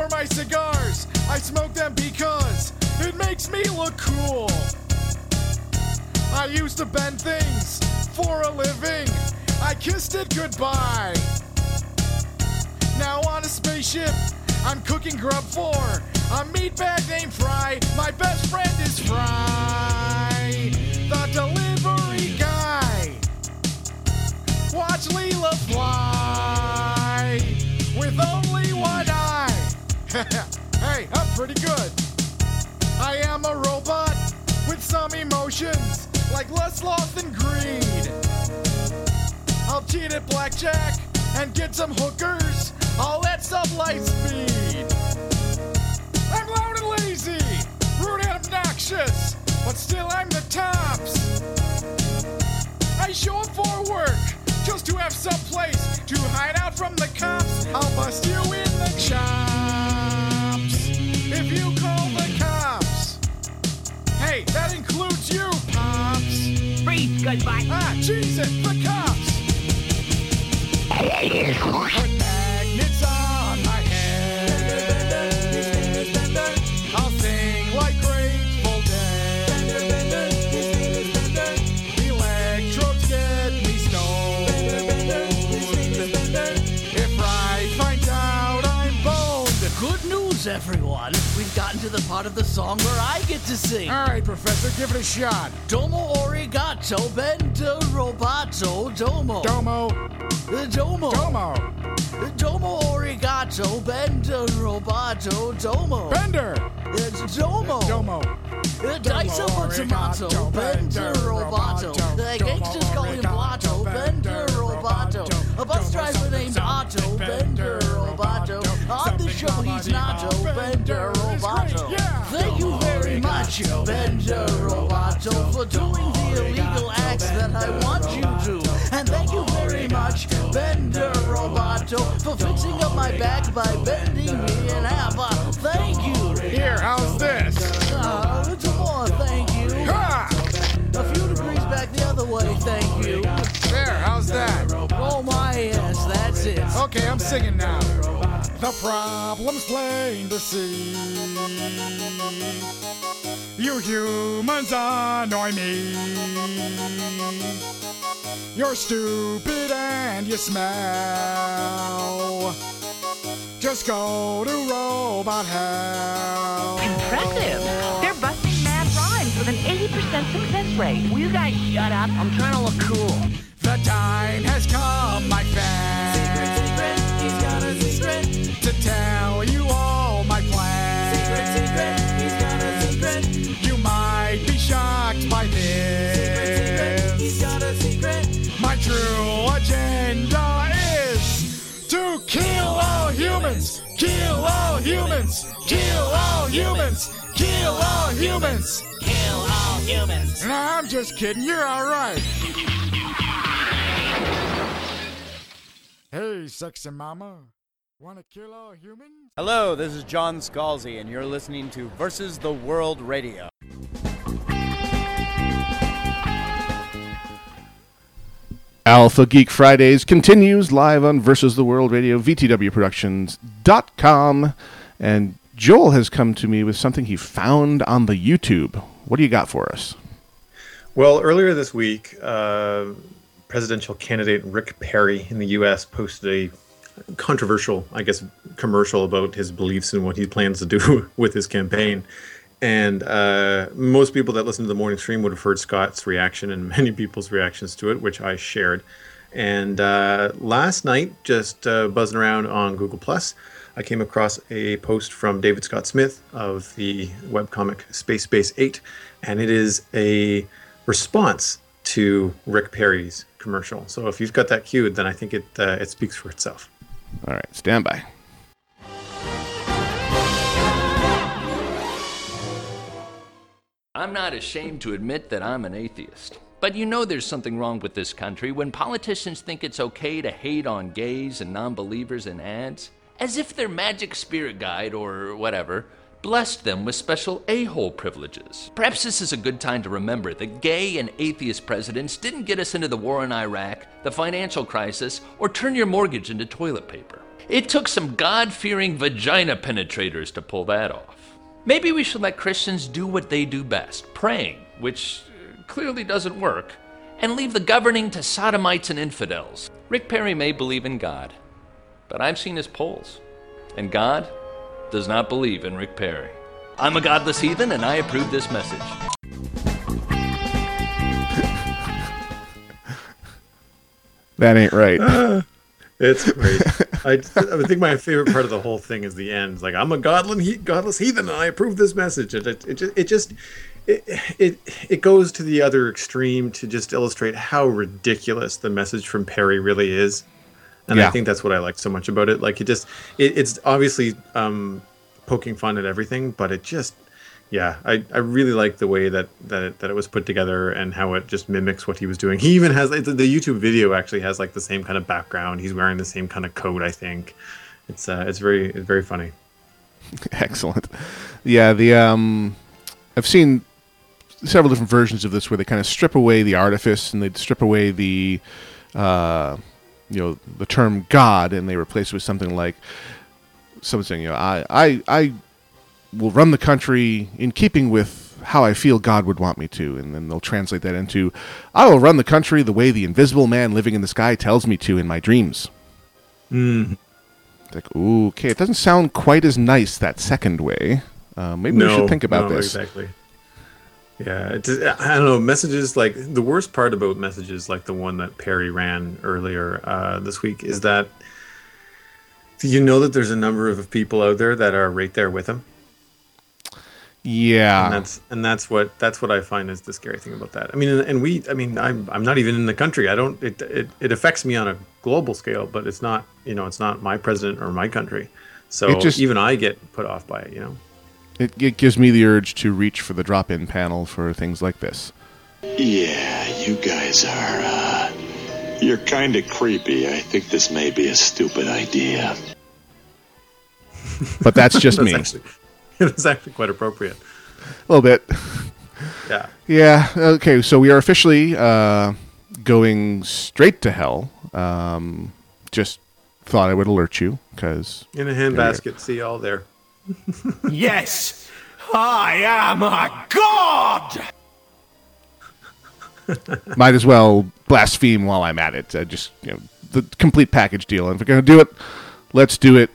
For my cigars, I smoke them because it makes me look cool. I used to bend things for a living. I kissed it goodbye. Now on a spaceship, I'm cooking grub for a meatbag named Fry. My best friend is Fry, the delivery guy. Watch Leela fly hey, I'm pretty good. I am a robot with some emotions like less sloth, and greed. I'll cheat at blackjack and get some hookers, all at some light speed. I'm loud and lazy, rude and obnoxious, but still I'm the tops. I show up for work just to have some place to hide out from the cops. I'll bust you in the chops if you call the cops. Hey, that includes you, pops. Breathe, goodbye. Ah, Jesus, the cops. Gotten to the part of the song where I get to sing. All right, Professor, give it a shot. Domo origato, bendo robato, domo. Domo. Uh, Domo. Domo. Uh, Domo origato, bendo robato, domo. Bender. It's. Domo. Uh, Dice of a tomato, bender robato, The gangsters call him Otto, bender robato. A bus driver named Otto, bender robato. On the show he's Nato, bender robato. Thank you very much, bender robato, for doing the illegal acts that I want you to. And thank you very much, bender robato, for fixing up my back by bending me in half. Thank you. Here, how's this? Uh, little more, thank you. Ha! A few degrees back the other way, thank you. There, how's that? Oh my yes, that's it. Okay, I'm singing now. The problem's plain to see. You humans annoy me. You're stupid and you smell. Just go to robot hell. Impressive. They're busting mad rhymes with an 80% success rate. Will you guys shut up? I'm trying to look cool. The time has come, my fans. Secret, secret, he's got a secret. To tell you all my plans. Secret, secret, he's got a secret. You might be shocked by this. Humans, kill all humans, kill all humans, kill all humans. Kill all humans. Nah, I'm just kidding. You're all right. Hey, sexy mama. Want to kill all humans? Hello, this is John Scalzi, and you're listening to Versus the World Radio. Alpha Geek Fridays continues live on Versus the World Radio, VTWProductions.com. And Joel has come to me with something he found on the YouTube. What do you got for us? Well, earlier this week, uh, presidential candidate Rick Perry in the U.S. posted a controversial, I guess, commercial about his beliefs and what he plans to do with his campaign. And uh, most people that listen to the morning stream would have heard Scott's reaction and many people's reactions to it, which I shared. And uh, last night, just uh, buzzing around on Google Plus, I came across a post from David Scott Smith of the webcomic Space Base 8, and it is a response to Rick Perry's commercial. So if you've got that queued, then I think it uh, it speaks for itself. All right, stand by. I'm not ashamed to admit that I'm an atheist. But you know there's something wrong with this country when politicians think it's okay to hate on gays and non believers in ads, as if their magic spirit guide or whatever blessed them with special a hole privileges. Perhaps this is a good time to remember that gay and atheist presidents didn't get us into the war in Iraq, the financial crisis, or turn your mortgage into toilet paper. It took some God fearing vagina penetrators to pull that off. Maybe we should let Christians do what they do best praying, which clearly doesn't work, and leave the governing to sodomites and infidels. Rick Perry may believe in God, but I've seen his polls, and God does not believe in Rick Perry. I'm a godless heathen, and I approve this message. That ain't right. It's great. I, I think my favorite part of the whole thing is the end. It's like I'm a godless, he, godless heathen, and I approve this message. It, it, it, just, it just it, it it goes to the other extreme to just illustrate how ridiculous the message from Perry really is. And Yeah. I think that's what I like so much about it. Like it just it, it's obviously um, poking fun at everything, but it just yeah, I, I really like the way that that it, that it was put together and how it just mimics what he was doing. He even has the, YouTube video actually has like the same kind of background. He's wearing the same kind of coat. I think it's uh, it's very it's very funny. Excellent. Yeah, the um, I've seen several different versions of this where they kind of strip away the artifice and they strip away the, uh, you know, the term God and they replace it with something like someone saying, you know, I, I, I will run the country in keeping with how I feel God would want me to, and then they'll translate that into, I will run the country the way the invisible man living in the sky tells me to in my dreams. Mm. It's like, ooh, okay, it doesn't sound quite as nice that second way. Uh, maybe we should think about no, this. Exactly. Yeah, I don't know. Messages like the worst part about messages like the one that Perry ran earlier uh, this week is that you know that there's a number of people out there that are right there with him. Yeah, and that's and that's what that's what I find is the scary thing about that. I mean, and, and we, I mean, I'm I'm not even in the country. I don't. It, it it affects me on a global scale, but it's not. You know, it's not my president or my country. So just- even I get put off by it. You know. It, it gives me the urge to reach for the drop-in panel for things like this. Yeah, you guys are, uh. You're kind of creepy. I think this may be a stupid idea. But that's just That's me. Actually, it's actually quite appropriate. A little bit. Yeah. Yeah. Okay. So we are officially uh, going straight to hell. Um, just thought I would alert you because In a handbasket. See y'all there. Yes, I am a god! might as well blaspheme while I'm at it. Uh, just you know, the complete package deal. And if we're gonna do it, let's do it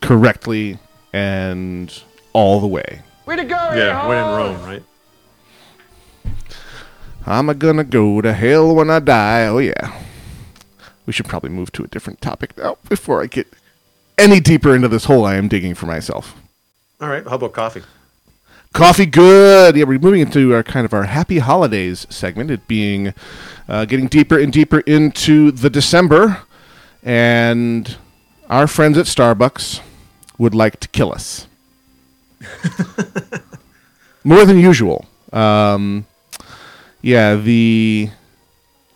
correctly and all the way. Way to go, Yeah, when in Rome, right? I'm a gonna go to hell when I die. Oh yeah. We should probably move to a different topic now before I get any deeper into this hole I am digging for myself. All right. How about coffee? Coffee good. Yeah, we're moving into our kind of our happy holidays segment. It being uh, getting deeper and deeper into the December, and our friends at Starbucks would like to kill us more than usual. Um, yeah, the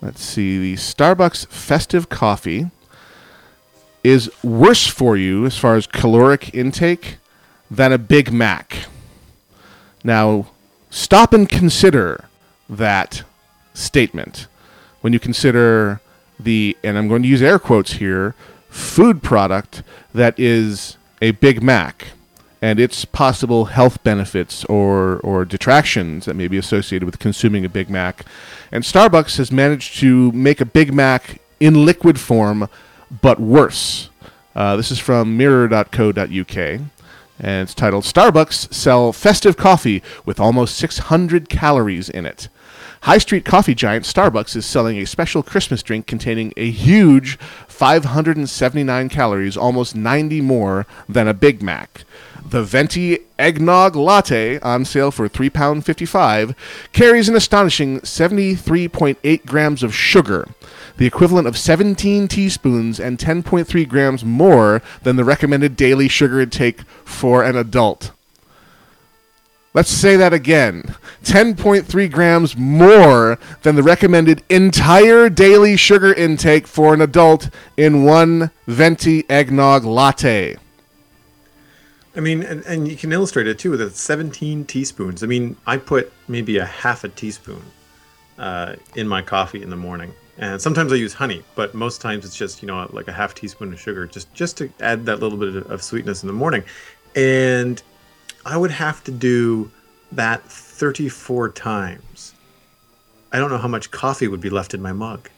let's see, the Starbucks festive coffee is worse for you as far as caloric intake than a Big Mac. Now, stop and consider that statement when you consider the, and I'm going to use air quotes here, food product that is a Big Mac and its possible health benefits or, or detractions that may be associated with consuming a Big Mac. And Starbucks has managed to make a Big Mac in liquid form, but worse. Uh, this is from mirror.co.uk, and it's titled Starbucks Sell Festive Coffee with Almost 600 Calories in It. High street coffee giant Starbucks is selling a special Christmas drink containing a huge 579 calories, almost 90 more than a Big Mac. The Venti Eggnog Latte, on sale for £3.55, carries an astonishing 73.8 grams of sugar, the equivalent of 17 teaspoons and 10.3 grams more than the recommended daily sugar intake for an adult. Let's say that again 10.3 grams more than the recommended entire daily sugar intake for an adult in one Venti Eggnog Latte. I mean, and, and you can illustrate it too with it's 17 teaspoons. I mean, I put maybe a half a teaspoon uh, in my coffee in the morning, and sometimes I use honey, but most times it's just you know like a half teaspoon of sugar, just just to add that little bit of sweetness in the morning. And I would have to do that 34 times I don't know how much coffee would be left in my mug.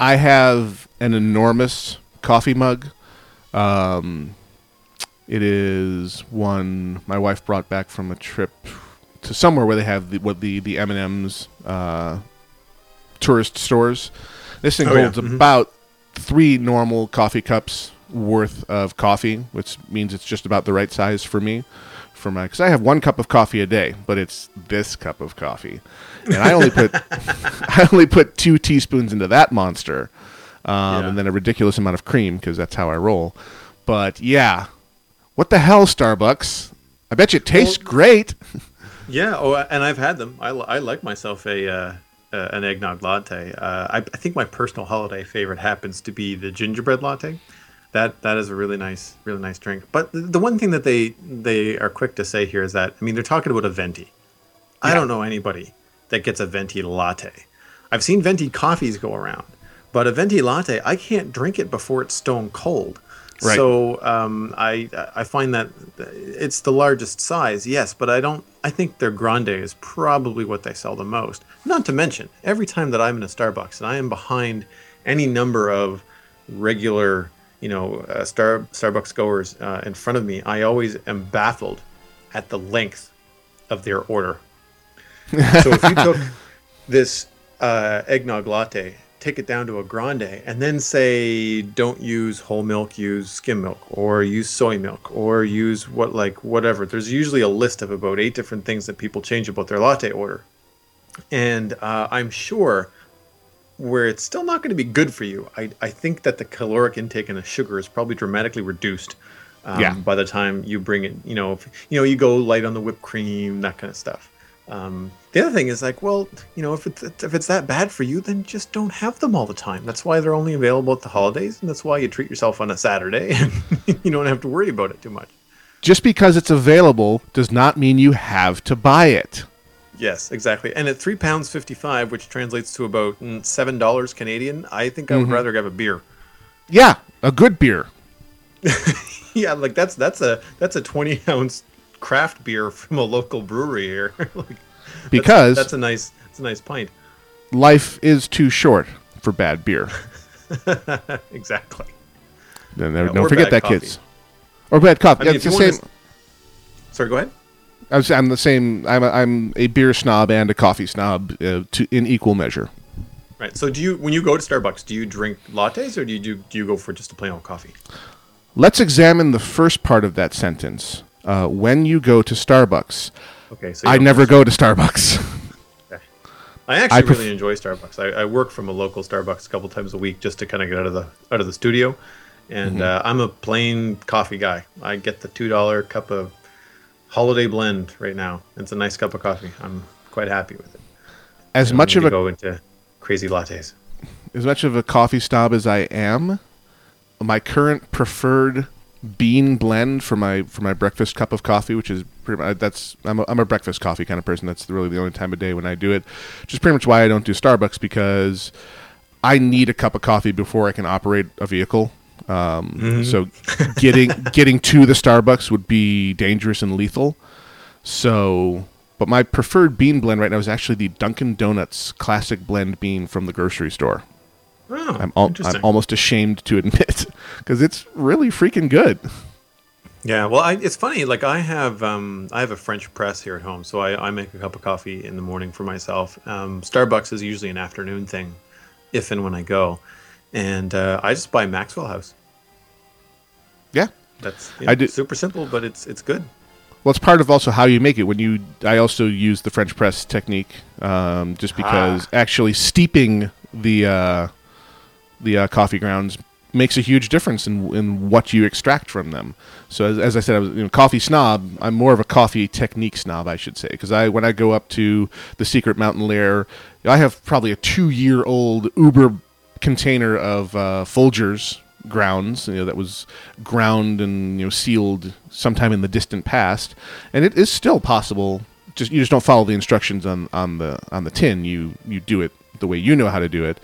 I have an enormous coffee mug. Um, it is one my wife brought back from a trip to somewhere where they have the, what the the M and M's uh, tourist stores. This thing Oh, yeah. holds Mhm. about three normal coffee cups worth of coffee, which means it's just about the right size for me. For my, because I have one cup of coffee a day, but it's this cup of coffee, and I only put I only put two teaspoons into that monster, um, and then a ridiculous amount of cream because that's how I roll. But yeah, what the hell, Starbucks? I bet you it tastes great. Yeah, oh, and I've had them. I, I like myself a uh, uh, an eggnog latte. Uh, I, I think my personal holiday favorite happens to be the gingerbread latte. That that is a really nice, really nice drink. But the, the one thing that they they are quick to say here is that I mean they're talking about a venti. I don't know anybody that gets a venti latte. I've seen venti coffees go around, but a venti latte I can't drink it before it's stone cold. Right. So um, I I find that it's the largest size, yes, but I don't. I think their grande is probably what they sell the most. Not to mention, every time that I'm in a Starbucks and I am behind any number of regular, you know, uh, Star Starbucks goers uh, in front of me, I always am baffled at the length of their order. so if you took this uh, eggnog latte, take it down to a grande, and then say don't use whole milk, use skim milk, or use soy milk, or use what like whatever. There's usually a list of about eight different things that people change about their latte order, and uh, I'm sure where it's still not going to be good for you. I, I think that the caloric intake and the sugar is probably dramatically reduced. Um, Yeah. By the time you bring it, you know, if, you know, you go light on the whipped cream, that kind of stuff. Um, the other thing is like, well, you know, if it's if it's that bad for you, then just don't have them all the time. That's why they're only available at the holidays, and that's why you treat yourself on a Saturday, and you don't have to worry about it too much. Just because it's available does not mean you have to buy it. Yes, exactly. And at three pounds fifty-five, which translates to about mm, seven dollars Canadian, I think I would Mhm. rather have a beer. Yeah, a good beer. yeah, like that's that's a that's a twenty ounce craft beer from a local brewery here. like, Because- that's, a nice that's a nice pint. Life is too short for bad beer. exactly. Don't, Yeah, don't forget that, coffee. kids. Or bad coffee. I mean, it's the same. Sorry, go ahead. I was, I'm the same. I'm a, I'm a beer snob and a coffee snob uh, to in equal measure. Right. So, do you when you go to Starbucks, do you drink lattes or do you do, do you go for just a plain old coffee? Let's examine the first part of that sentence. Uh, when you go to Starbucks, Okay, so I never go to Starbucks. I actually I pref- really enjoy Starbucks. I, I work from a local Starbucks a couple times a week just to kind of get out of the out of the studio, and Mhm. uh, I'm a plain coffee guy. I get the two dollar cup of holiday blend right now. It's a nice cup of coffee. I'm quite happy with it. As much of a go into crazy lattes. as much of a coffee snob as I am, my current preferred bean blend for my for my breakfast cup of coffee, which is pretty much, that's I'm a, I'm a breakfast coffee kind of person. That's really the only time of day when I do it. Which is pretty much why I don't do Starbucks because I need a cup of coffee before I can operate a vehicle. Um, Mhm. So getting getting to the Starbucks would be dangerous and lethal. So, but my preferred bean blend right now is actually the Dunkin' Donuts classic blend bean from the grocery store. Oh, I'm al- I'm almost ashamed to admit because it's really freaking good. Yeah, well, I, it's funny. Like I have, um, I have a French press here at home, so I, I make a cup of coffee in the morning for myself. Um, Starbucks is usually an afternoon thing, if and when I go, and uh, I just buy Maxwell House. Yeah, That's I do- super simple, but it's it's good. Well, it's part of also how you make it. When you, I also use the French press technique, um, just because Ah. actually steeping the uh, the uh, coffee grounds makes a huge difference in in what you extract from them. So as, as I said, I was you know, coffee snob. I'm more of a coffee technique snob, I should say, because I when I go up to the secret mountain lair, I have probably a two year old Uber container of uh, Folgers grounds, you know, that was ground and you know sealed sometime in the distant past, and it is still possible. Just you just don't follow the instructions on, on the on the tin. You you do it the way you know how to do it,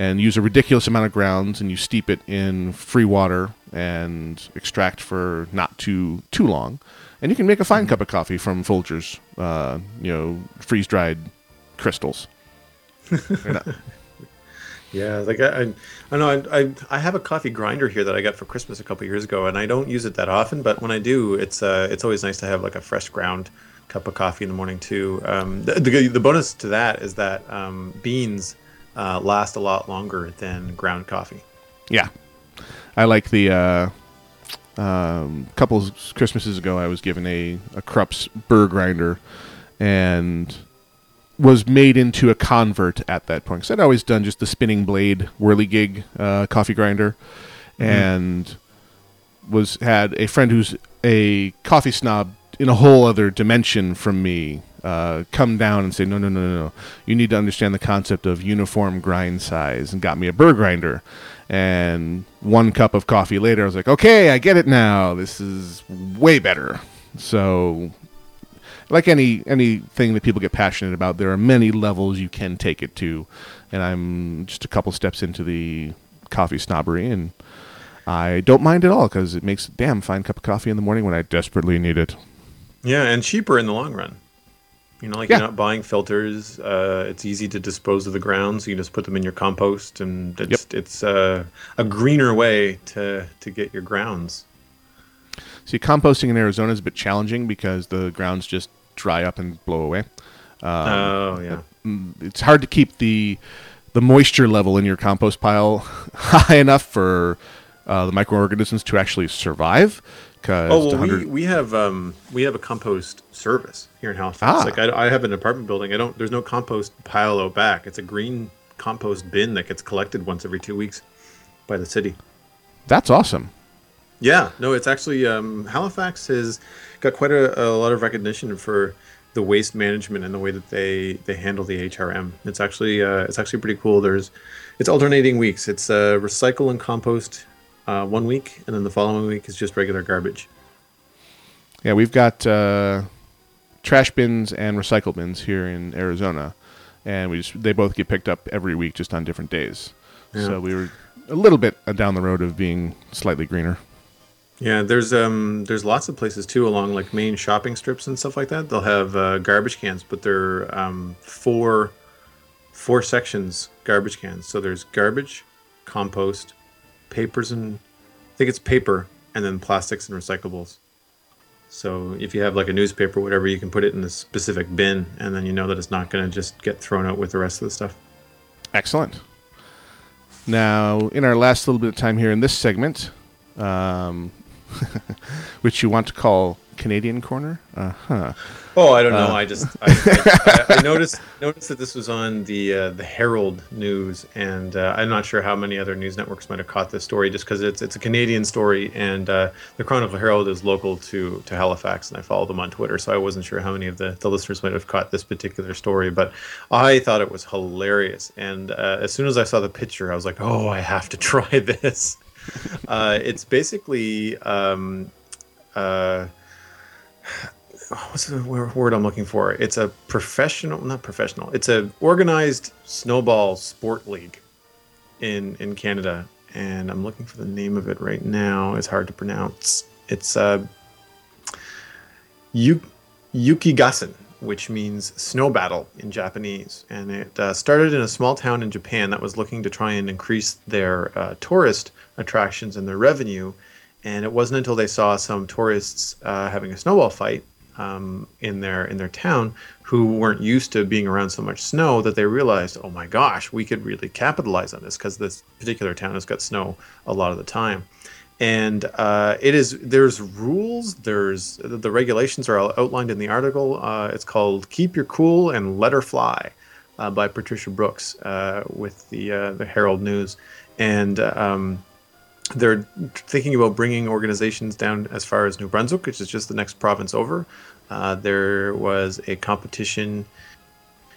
and use a ridiculous amount of grounds, and you steep it in free water and extract for not too too long, and you can make a fine cup of coffee from Folgers, uh, you know, freeze dried crystals. Yeah, like I, I, I know I, I, I have a coffee grinder here that I got for Christmas a couple years ago, and I don't use it that often, but when I do, it's uh, it's always nice to have like a fresh ground cup of coffee in the morning too. Um, the, the the bonus to that is that um, beans uh, last a lot longer than ground coffee. Yeah, I like the. Uh, um, couple Christmases ago, I was given a a Krups burr grinder, and was made into a convert at that point. Because I'd always done just the spinning blade whirligig uh, coffee grinder, Mhm. and was had a friend who's a coffee snob in a whole other dimension from me uh, come down and say no no no no no. You need to understand the concept of uniform grind size and got me a burr grinder. And one cup of coffee later i was like okay i get it now. This is way better. So like any anything that people get passionate about there are many levels you can take it to. And i'm just a couple steps into the coffee snobbery and i don't mind at all because it makes a damn fine cup of coffee in the morning when i desperately need it. Yeah, and cheaper in the long run. You know, like Yeah. you're not buying filters. Uh, it's easy to dispose of the ground, so you just put them in your compost, and it's it's uh, a greener way to to get your grounds. See, composting in Arizona is a bit challenging because the grounds just dry up and blow away. Um, Oh, yeah. mm, It's hard to keep the the moisture level in your compost pile high enough for uh, the microorganisms to actually survive. Because Oh well, we, we have um we have a compost service here in Halifax. Ah. Like I, I have an apartment building. I don't. There's no compost pile out back. It's a green compost bin that gets collected once every two weeks by the city. that's awesome. Yeah, no, it's actually um, Halifax has got quite a, a lot of recognition for the waste management and the way that they they handle the HRM. It's actually uh, it's actually pretty cool. There's it's alternating weeks. It's uh, recycle and compost uh, one week, and then the following week is just regular garbage. Yeah, we've got uh, trash bins and recycle bins here in Arizona, and we just they both get picked up every week, just on different days. Yeah. So we were a little bit down the road of being slightly greener. Yeah, there's um there's lots of places too along like main shopping strips and stuff like that. They'll have uh, garbage cans, but they're um, four four sections garbage cans. So there's garbage, compost, papers and I think it's paper, and then plastics and recyclables. So if you have like a newspaper, whatever, you can put it in a specific bin, and then you know that it's not going to just get thrown out with the rest of the stuff. Excellent. Now, in our last little bit of time here in this segment, um, which you want to call Canadian Corner, uh huh. Oh, I don't know. Uh, I just I, I, I noticed noticed that this was on the uh, the Herald News, and uh, I'm not sure how many other news networks might have caught this story, just because it's it's a Canadian story, and uh, the Chronicle Herald is local to to Halifax, and I follow them on Twitter, so I wasn't sure how many of the, the listeners might have caught this particular story, but I thought it was hilarious, and uh, as soon as I saw the picture, I was like, oh, I have to try this. uh, it's basically. Um, uh, what's the word I'm looking for? It's a professional, not professional. It's a organized snowball sport league in in Canada, and I'm looking for the name of it right now. It's hard to pronounce. It's uh, Yu- Yukigassen, which means snow battle in Japanese, and it uh, started in a small town in Japan that was looking to try and increase their uh, tourist attractions and their revenue. And it wasn't until they saw some tourists uh, having a snowball fight um, in their in their town who weren't used to being around so much snow that they realized, oh my gosh, we could really capitalize on this because this particular town has got snow a lot of the time. And uh, it is there's rules, there's the regulations are outlined in the article. Uh, it's called "Keep Your Cool and Let Her Fly" uh, by Patricia Brooks uh, with the uh, the Herald News, and um, they're thinking about bringing organizations down as far as New Brunswick, which is just the next province over. Uh, there was a competition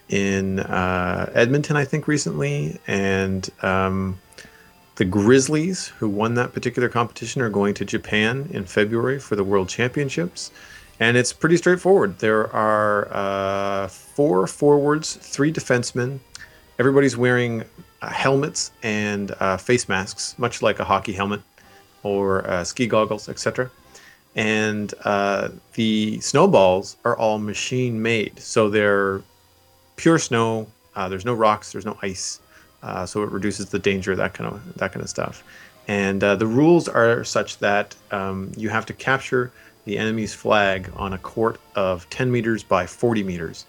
in uh, Edmonton, I think, recently, and um, the Grizzlies, who won that particular competition, are going to Japan in February for the World Championships. And it's pretty straightforward. There are uh, four forwards, three defensemen. Everybody's wearing uh, helmets and uh, face masks, much like a hockey helmet or uh, ski goggles, etc. And uh, the snowballs are all machine made. So they're pure snow, Uh, there's no rocks, there's no ice, so it reduces the danger that kind of that kind of stuff. And the rules are such that um, you have to capture the enemy's flag on a court of 10 meters by 40 meters,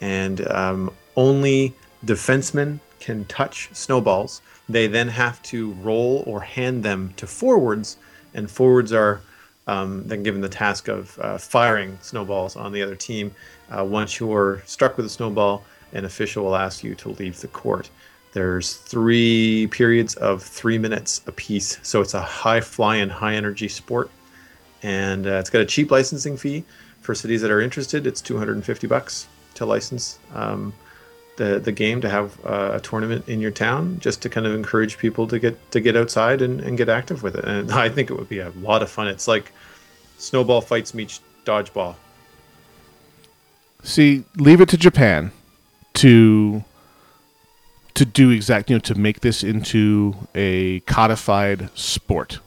and um, only defensemen can touch snowballs. They then have to roll or hand them to forwards, and forwards are um, then given the task of uh, firing snowballs on the other team. Uh, once you're struck with a snowball, an official will ask you to leave the court. There's three periods of three minutes apiece, so it's a high flying, high energy sport, and uh, it's got a cheap licensing fee for cities that are interested. It's 250 bucks to license um, the the game to have uh, a tournament in your town, just to kind of encourage people to get to get outside and, and get active with it. And I think it would be a lot of fun. It's like snowball fights meets dodgeball. See, leave it to Japan to to do exact, you know, to make this into a codified sport.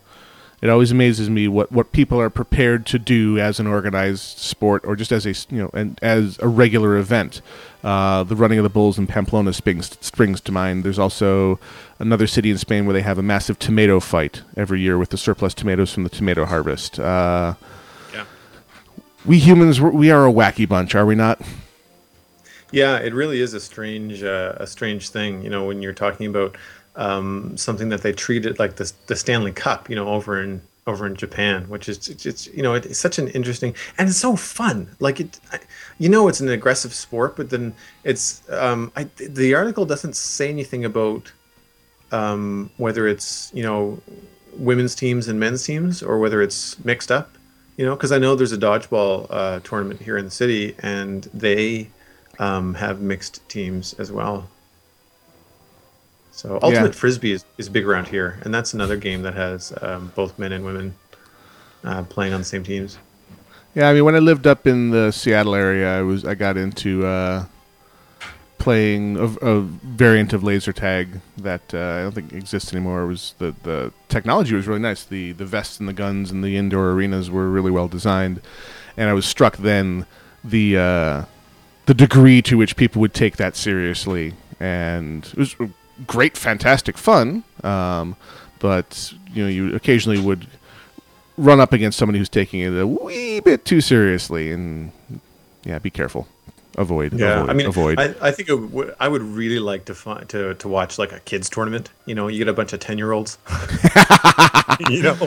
It always amazes me what, what people are prepared to do as an organized sport or just as a you know and as a regular event. Uh, the running of the bulls in Pamplona springs springs to mind. There's also another city in Spain where they have a massive tomato fight every year with the surplus tomatoes from the tomato harvest. Uh, yeah. We humans, we're- a wacky bunch, are we not? Yeah, it really is a strange, uh, a strange thing. You know, when you're talking about um, something that they treated like the the Stanley Cup, you know, over in over in Japan, which is it's, it's you know it's such an interesting and it's so fun. Like it, I, you know, it's an aggressive sport, but then it's um, I, the article doesn't say anything about um, whether it's you know women's teams and men's teams or whether it's mixed up. You know, because I know there's a dodgeball uh, tournament here in the city, and they um, have mixed teams as well. So ultimate frisbee is, is big around here, and that's another game that has um, both men and women uh, playing on the same teams. Yeah, I mean, when I lived up in the Seattle area, I was I got into uh, playing a, a variant of laser tag that uh, I don't think exists anymore. It was the the technology was really nice. the The vests and the guns and the indoor arenas were really well designed, and I was struck then the uh, the degree to which people would take that seriously, and it was great, fantastic fun. Um, but you know, you occasionally would run up against somebody who's taking it a wee bit too seriously, and yeah, be careful. Avoid. Yeah, avoid, I mean, avoid. I, I think it would, I would really like to find to to watch like a kids tournament. You know, you get a bunch of ten year olds. you know,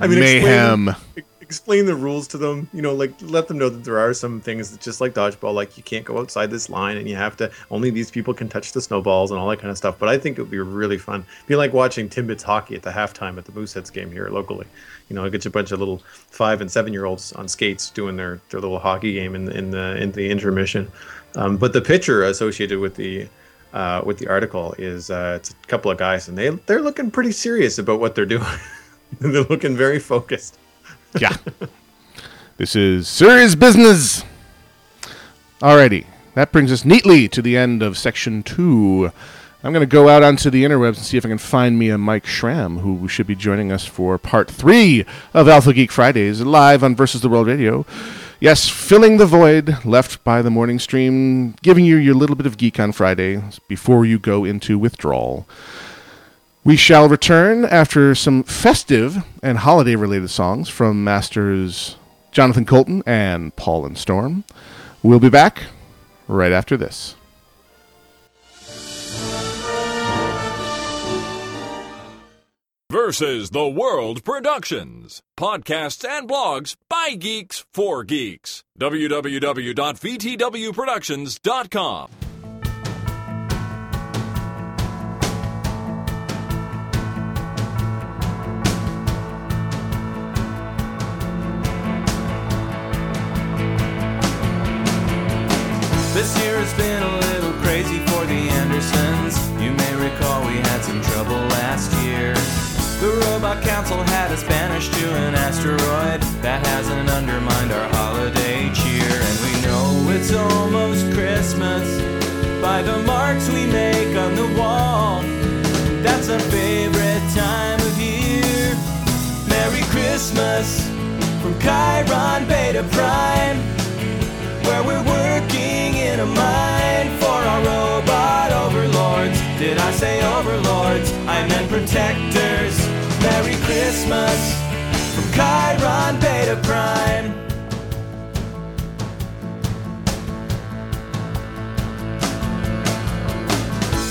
I mean, Mayhem. Explain, explain the rules to them. You know, like let them know that there are some things that just like dodgeball, like you can't go outside this line, and you have to only these people can touch the snowballs and all that kind of stuff. But I think it would be really fun. It'd be like watching Timbits hockey at the halftime at the Mooseheads game here locally. You know, it gets a bunch of little five and seven year olds on skates doing their, their little hockey game in the in the in the intermission. Um, but the picture associated with the uh, with the article is uh, it's a couple of guys and they they're looking pretty serious about what they're doing. they're looking very focused. Yeah. This is serious business. Alrighty. That brings us neatly to the end of section two. I'm going to go out onto the interwebs and see if I can find me a Mike Schramm, who should be joining us for part three of Alpha Geek Fridays, live on Versus the World Radio. Yes, filling the void left by the morning stream, giving you your little bit of geek on Friday before you go into withdrawal. We shall return after some festive and holiday related songs from masters Jonathan Coulton and Paul and Storm. We'll be back right after this. Versus the World Productions. Podcasts and blogs by geeks for geeks. www.vtwproductions.com. been a little crazy for the Andersons. You may recall we had some trouble last year. The Robot Council had us banished to an asteroid that hasn't undermined our holiday cheer. And we know it's almost Christmas by the marks we make on the wall. That's our favorite time of year. Merry Christmas from Chiron Beta Prime where we're working Christmas from Chiron Beta Prime.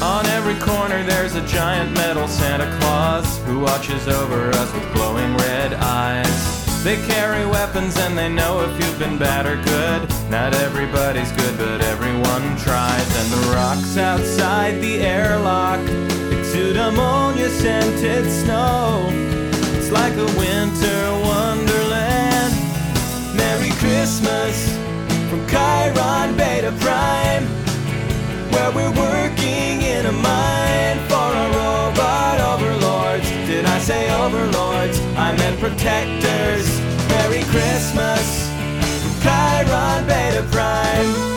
On every corner there's a giant metal Santa Claus who watches over us with glowing red eyes. They carry weapons and they know if you've been bad or good. Not everybody's good, but everyone tries. And the rocks outside the airlock ammonia scented snow. It's like a winter wonderland. Merry Christmas from Chiron Beta Prime where we're working in a mine for our robot overlords. Did I say overlords? I meant protectors. Merry Christmas from Chiron Beta Prime.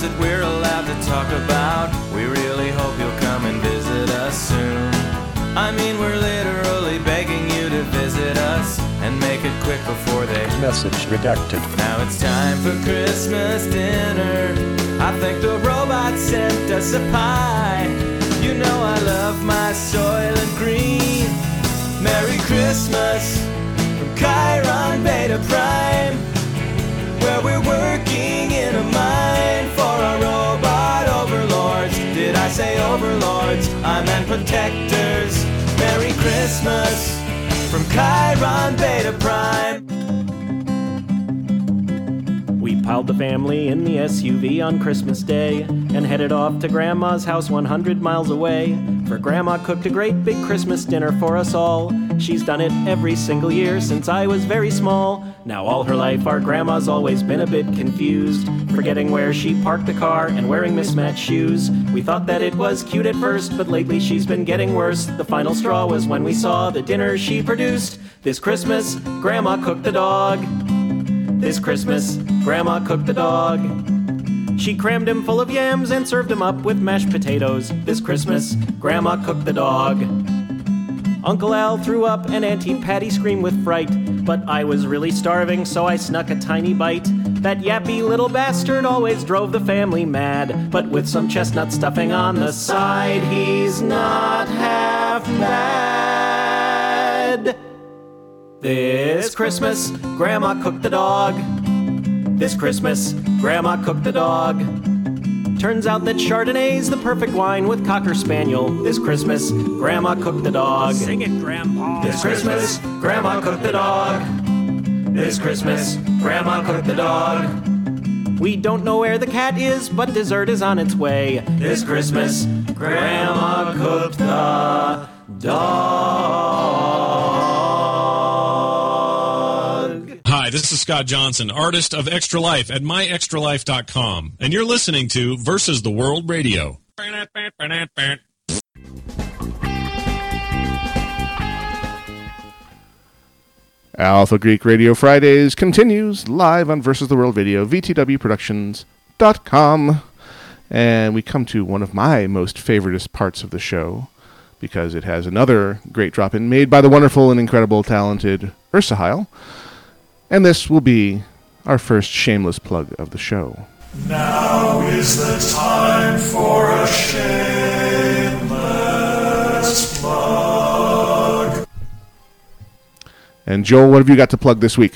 News that we're allowed to talk about. We really hope you'll come and visit us soon. I mean, we're literally begging you to visit us and make it quick before they. Message redacted. Now it's time for Christmas dinner. I think the robot sent us a pie. You know I love my soil and green. Merry Christmas from Chiron Beta Prime where we're working say overlords? I meant protectors. Merry Christmas from Chiron Beta Prime. We piled the family in the SUV on Christmas Day and headed off to Grandma's house 100 miles away. For Grandma cooked a great big Christmas dinner for us all. She's done it every single year since I was very small. Now, all her life, our grandma's always been a bit confused, forgetting where she parked the car and wearing mismatched shoes. We thought that it was cute at first, but lately she's been getting worse. The final straw was when we saw the dinner she produced. This Christmas, Grandma cooked the dog. This Christmas, Grandma cooked the dog. She crammed him full of yams and served him up with mashed potatoes. This Christmas, Grandma cooked the dog. Uncle Al threw up and Auntie Patty screamed with fright. But I was really starving, so I snuck a tiny bite. That yappy little bastard always drove the family mad. But with some chestnut stuffing on the side, he's not half bad. This Christmas, Grandma cooked the dog. This Christmas, Grandma cooked the dog. Turns out that Chardonnay's the perfect wine with Cocker Spaniel. This Christmas, Grandma cooked the dog. Sing it, Grandpa. This Christmas, Grandma cooked the dog. This Christmas, Grandma cooked the dog. We don't know where the cat is, but dessert is on its way. This Christmas, Grandma cooked the dog. This is Scott Johnson, artist of Extra Life at myextralife.com, and you're listening to Versus the World Radio. Alpha Greek Radio Fridays continues live on Versus the World Video, VTWProductions.com. And we come to one of my most favoritist parts of the show because it has another great drop in made by the wonderful and incredible, talented Ursahile. And this will be our first shameless plug of the show. Now is the time for a shameless plug. And Joel, what have you got to plug this week?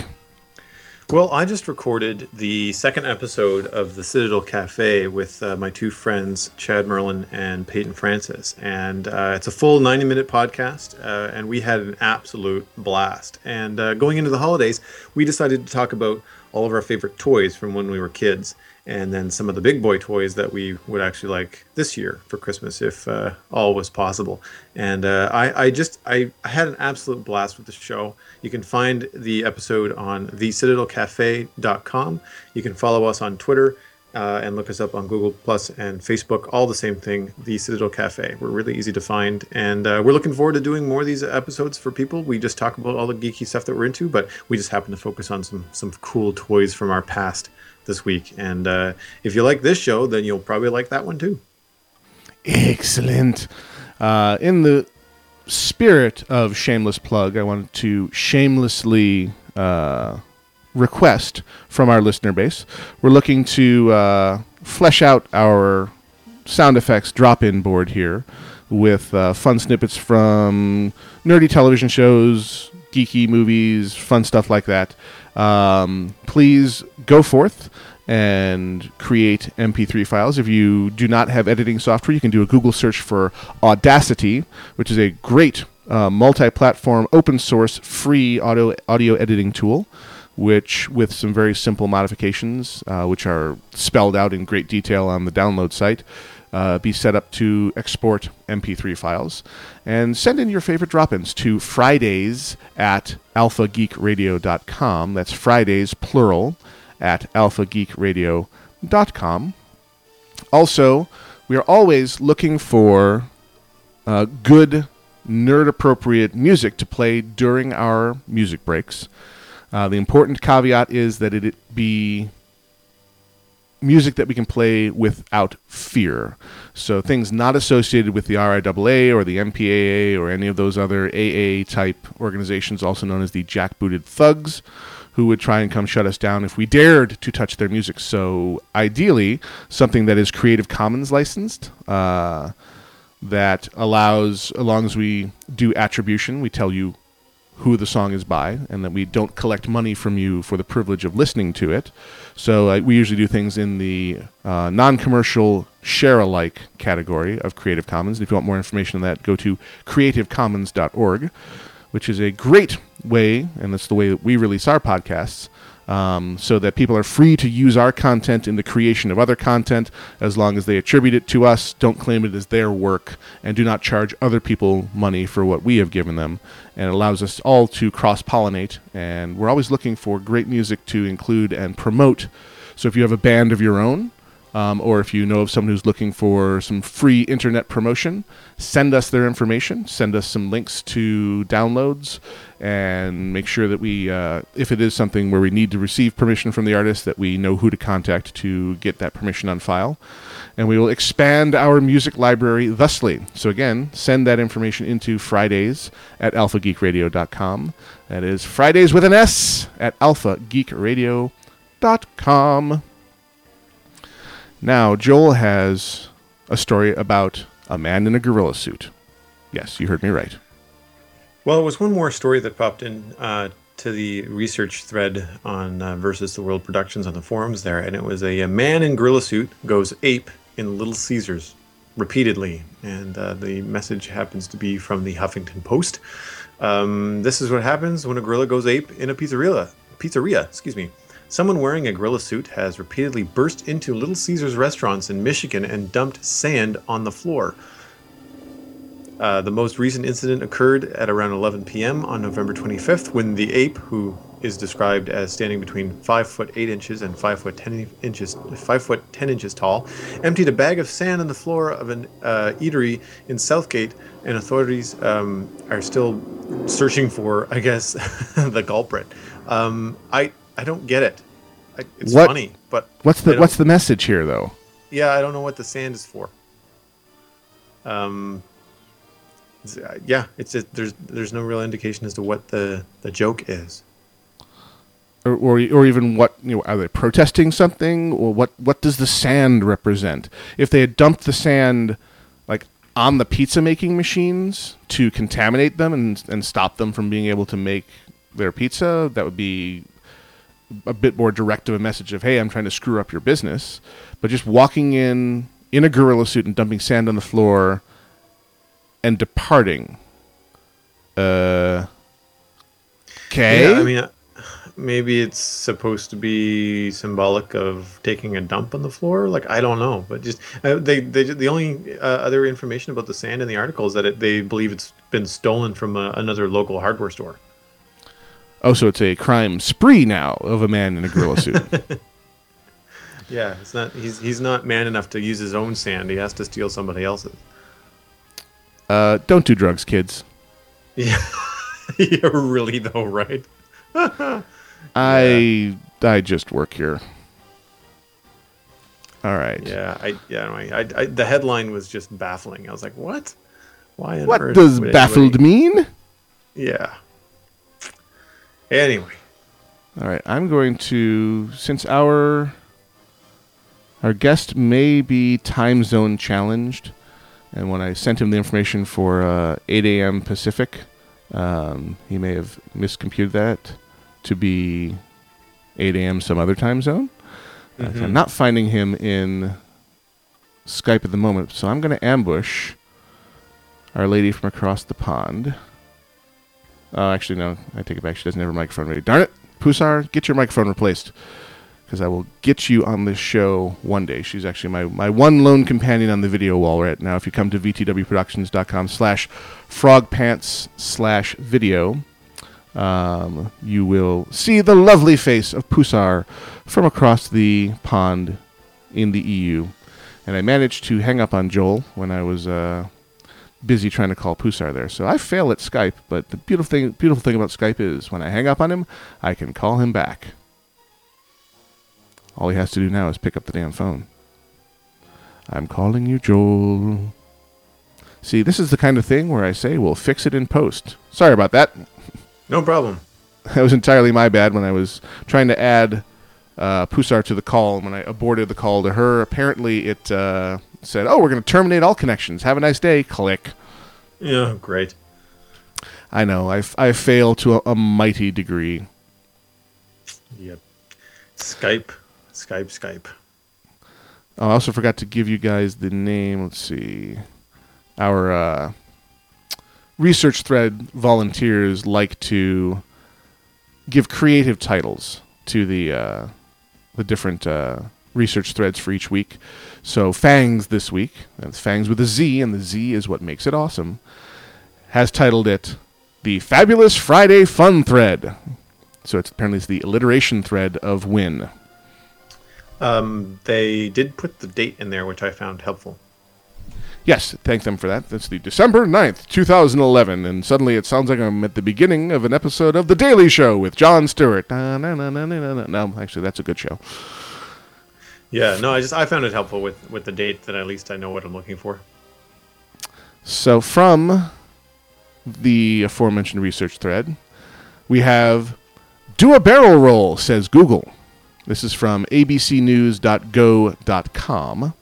Well, I just recorded the second episode of the Citadel Cafe with uh, my two friends, Chad Merlin and Peyton Francis. And uh, it's a full 90 minute podcast, uh, and we had an absolute blast. And uh, going into the holidays, we decided to talk about all of our favorite toys from when we were kids, and then some of the big boy toys that we would actually like this year for Christmas, if uh, all was possible. And uh, I, I just I, I had an absolute blast with the show. You can find the episode on thecitadelcafe.com. You can follow us on Twitter uh, and look us up on Google Plus and Facebook. All the same thing, the Citadel Cafe. We're really easy to find, and uh, we're looking forward to doing more of these episodes for people. We just talk about all the geeky stuff that we're into, but we just happen to focus on some some cool toys from our past this week. And uh, if you like this show, then you'll probably like that one too. Excellent. Uh, in the spirit of shameless plug, I wanted to shamelessly uh, request from our listener base. We're looking to uh, flesh out our sound effects drop in board here with uh, fun snippets from nerdy television shows, geeky movies, fun stuff like that. Um, please go forth and create MP3 files. If you do not have editing software, you can do a Google search for Audacity, which is a great uh, multi platform, open source, free audio, audio editing tool. Which, with some very simple modifications, uh, which are spelled out in great detail on the download site, uh, be set up to export MP3 files. And send in your favorite drop ins to Fridays at alphageekradio.com. That's Fridays, plural, at alphageekradio.com. Also, we are always looking for uh, good nerd appropriate music to play during our music breaks. Uh, the important caveat is that it be music that we can play without fear. So things not associated with the RIAA or the MPAA or any of those other AA type organizations, also known as the jackbooted thugs, who would try and come shut us down if we dared to touch their music. So ideally, something that is Creative Commons licensed. Uh, that allows, as long as we do attribution, we tell you who the song is by, and that we don't collect money from you for the privilege of listening to it. So uh, we usually do things in the uh, non-commercial share-alike category of Creative Commons. If you want more information on that, go to creativecommons.org, which is a great way, and that's the way that we release our podcasts, um, so that people are free to use our content in the creation of other content as long as they attribute it to us, don't claim it as their work, and do not charge other people money for what we have given them. And it allows us all to cross pollinate. And we're always looking for great music to include and promote. So if you have a band of your own, um, or if you know of someone who's looking for some free internet promotion, send us their information. Send us some links to downloads, and make sure that we, uh, if it is something where we need to receive permission from the artist, that we know who to contact to get that permission on file. And we will expand our music library thusly. So again, send that information into Fridays at alphageekradio.com. That is Fridays with an S at alphageekradio.com. Now, Joel has a story about a man in a gorilla suit. Yes, you heard me right. Well, it was one more story that popped in uh, to the research thread on uh, versus the World Productions on the forums there, and it was a, a man in gorilla suit goes ape in Little Caesars repeatedly, and uh, the message happens to be from the Huffington Post. Um, this is what happens when a gorilla goes ape in a pizzeria. Pizzeria, excuse me. Someone wearing a gorilla suit has repeatedly burst into Little Caesars restaurants in Michigan and dumped sand on the floor. Uh, the most recent incident occurred at around 11 p.m. on November 25th when the ape, who is described as standing between 5 foot 8 inches and 5 foot 10 inches 5 foot 10 inches tall, emptied a bag of sand on the floor of an uh, eatery in Southgate, and authorities um, are still searching for, I guess, the culprit. Um, I I don't get it. I, it's What- funny, but What's the What's the message here, though? yeah, I don't know what the sand is for. Um, uh, yeah, it's a, there's there's no real indication as to what the the joke is. or, or or even what you know are they protesting something or what what does the sand represent if they had dumped the sand like on the pizza making machines to contaminate them and and stop them from being able to make their pizza that would be a bit more direct of a message of hey i'm trying to screw up your business but just walking in in a gorilla suit and dumping sand on the floor and departing uh okay Yeah, I mean, maybe it's supposed to be symbolic of taking a dump on the floor. Like I don't know, but just uh, they they the only uh, other information about the sand in the article is that it, they believe it's been stolen from uh, another local hardware store. Oh, so it's a crime spree now of a man in a gorilla suit. Yeah, it's not. He's he's not man enough to use his own sand. He has to steal somebody else's. Uh, don't do drugs, kids. Yeah, you're really though, right? I I just work here. All right. Yeah, I yeah, anyway, I, I, the headline was just baffling. I was like, what? Why? What does baffled anybody- mean? Yeah. Anyway, All right, I'm going to since our our guest may be time zone challenged, and when I sent him the information for uh, 8 a.m. Pacific, um, he may have miscomputed that to be 8 a.m. some other time zone. Uh, so Mhm. I'm not finding him in Skype at the moment, so I'm going to ambush our lady from across the pond. Oh, actually, no. I take it back. She doesn't have her microphone ready. Darn it. Pusar, get your microphone replaced. Because I will get you on this show one day. She's actually my, my one lone companion on the video wall right now. If you come to vtwproductions.com slash frogpants slash video, um, you will see the lovely face of Pusar from across the pond in the EU. And I managed to hang up on Joel when I was uh, busy trying to call Pusar there. So I fail at Skype, but the beautiful thing, beautiful thing about Skype is when I hang up on him, I can call him back. All he has to do now is pick up the damn phone. I'm calling you, Joel. See, this is the kind of thing where I say we'll fix it in post. Sorry about that. no problem. That was entirely my bad when I was trying to add uh, Pusar to the call. And when I aborted the call to her, apparently it uh, said, "Oh, we're going to terminate all connections. Have a nice day." Click. Yeah, great. I know. I, I fail to a, a mighty degree. Yep. Skype, Skype, Skype. Oh, I also forgot to give you guys the name. Let's see. Our uh, research thread volunteers like to give creative titles to the uh, the different uh, research threads for each week. So Fangs this week, that's Fangs with a Z, and the Z is what makes it awesome, has titled it the Fabulous Friday Fun Thread. So it's apparently it's the alliteration thread of Win. Um, they did put the date in there, which I found helpful. Yes, thank them for that. That's the December 9th, 2011, and suddenly it sounds like I'm at the beginning of an episode of The Daily Show with Jon Stewart. Na, na, na, na, na, na. No, actually, that's a good show. Yeah, no, I just I found it helpful with with the date that at least I know what I'm looking for. So, from the aforementioned research thread, we have Do a Barrel Roll, says Google. This is from abcnews.go.com.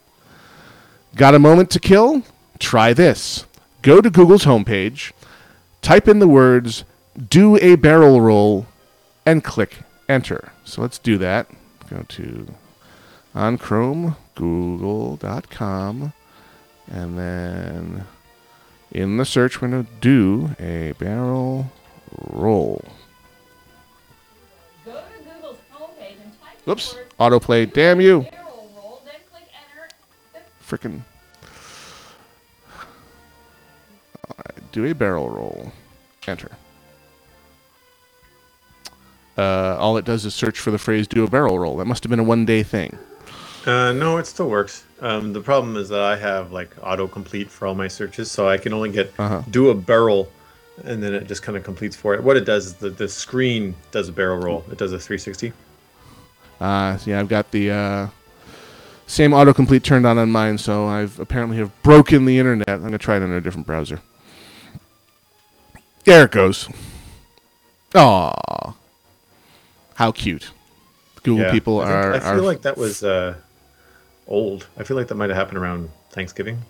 Got a moment to kill? Try this. Go to Google's homepage, type in the words do a barrel roll, and click enter. So let's do that. Go to on Chrome, google.com, and then in the search window, do a barrel roll. Whoops, autoplay, damn you. Frickin'. Alright, do a barrel roll. Enter. Uh, all it does is search for the phrase do a barrel roll. That must have been a one day thing. Uh, no, it still works. Um, the problem is that I have like autocomplete for all my searches, so I can only get Uh-huh. do a barrel, and then it just kind of completes for it. What it does is the the screen does a barrel roll. It does a 360. Uh, yeah, I've got the uh, same autocomplete turned on on mine, so I've apparently have broken the internet. I'm gonna try it on a different browser. There it goes. Aw, how cute! Google Yeah, people I think- are. I feel are like that was uh, old. I feel like that might have happened around Thanksgiving.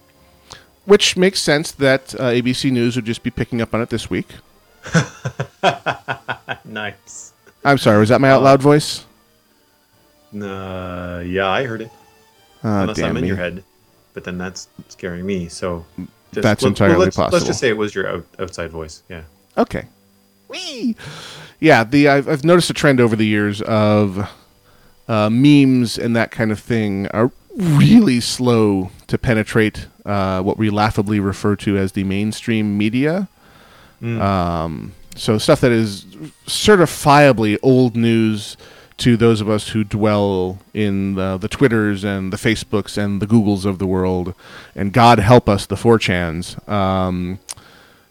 which makes sense that uh, ABC News would just be picking up on it this week. nice. I'm sorry, was that my out loud voice? Uh, yeah, I heard it. Ah, Unless I'm in me. your head, but then that's scaring me. So just- That's let- entirely let's, Let's just say it was your out, outside voice. Yeah. Okay. Whee! Yeah, the I've, I've noticed a trend over the years of uh, memes and that kind of thing are really slow to penetrate uh, what we laughably refer to as the mainstream media. Mm. Um, so stuff that is certifiably old news to those of us who dwell in the, the Twitters and the Facebooks and the Googles of the world, and God help us, the 4chans. Um,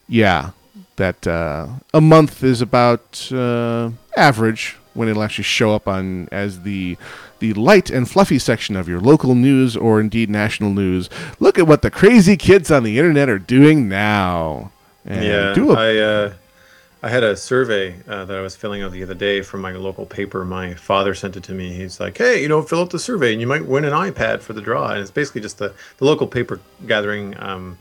yeah, that uh, a month is about uh, average when it'll actually show up on as the the light and fluffy section of your local news or indeed national news. Look at what the crazy kids on the internet are doing now. And yeah, do a- I uh, I had a survey uh, that I was filling out the other day from my local paper. My father sent it to me. He's like, "Hey, you know, fill out the survey, and you might win an iPad for the draw." And it's basically just the the local paper gathering. Um,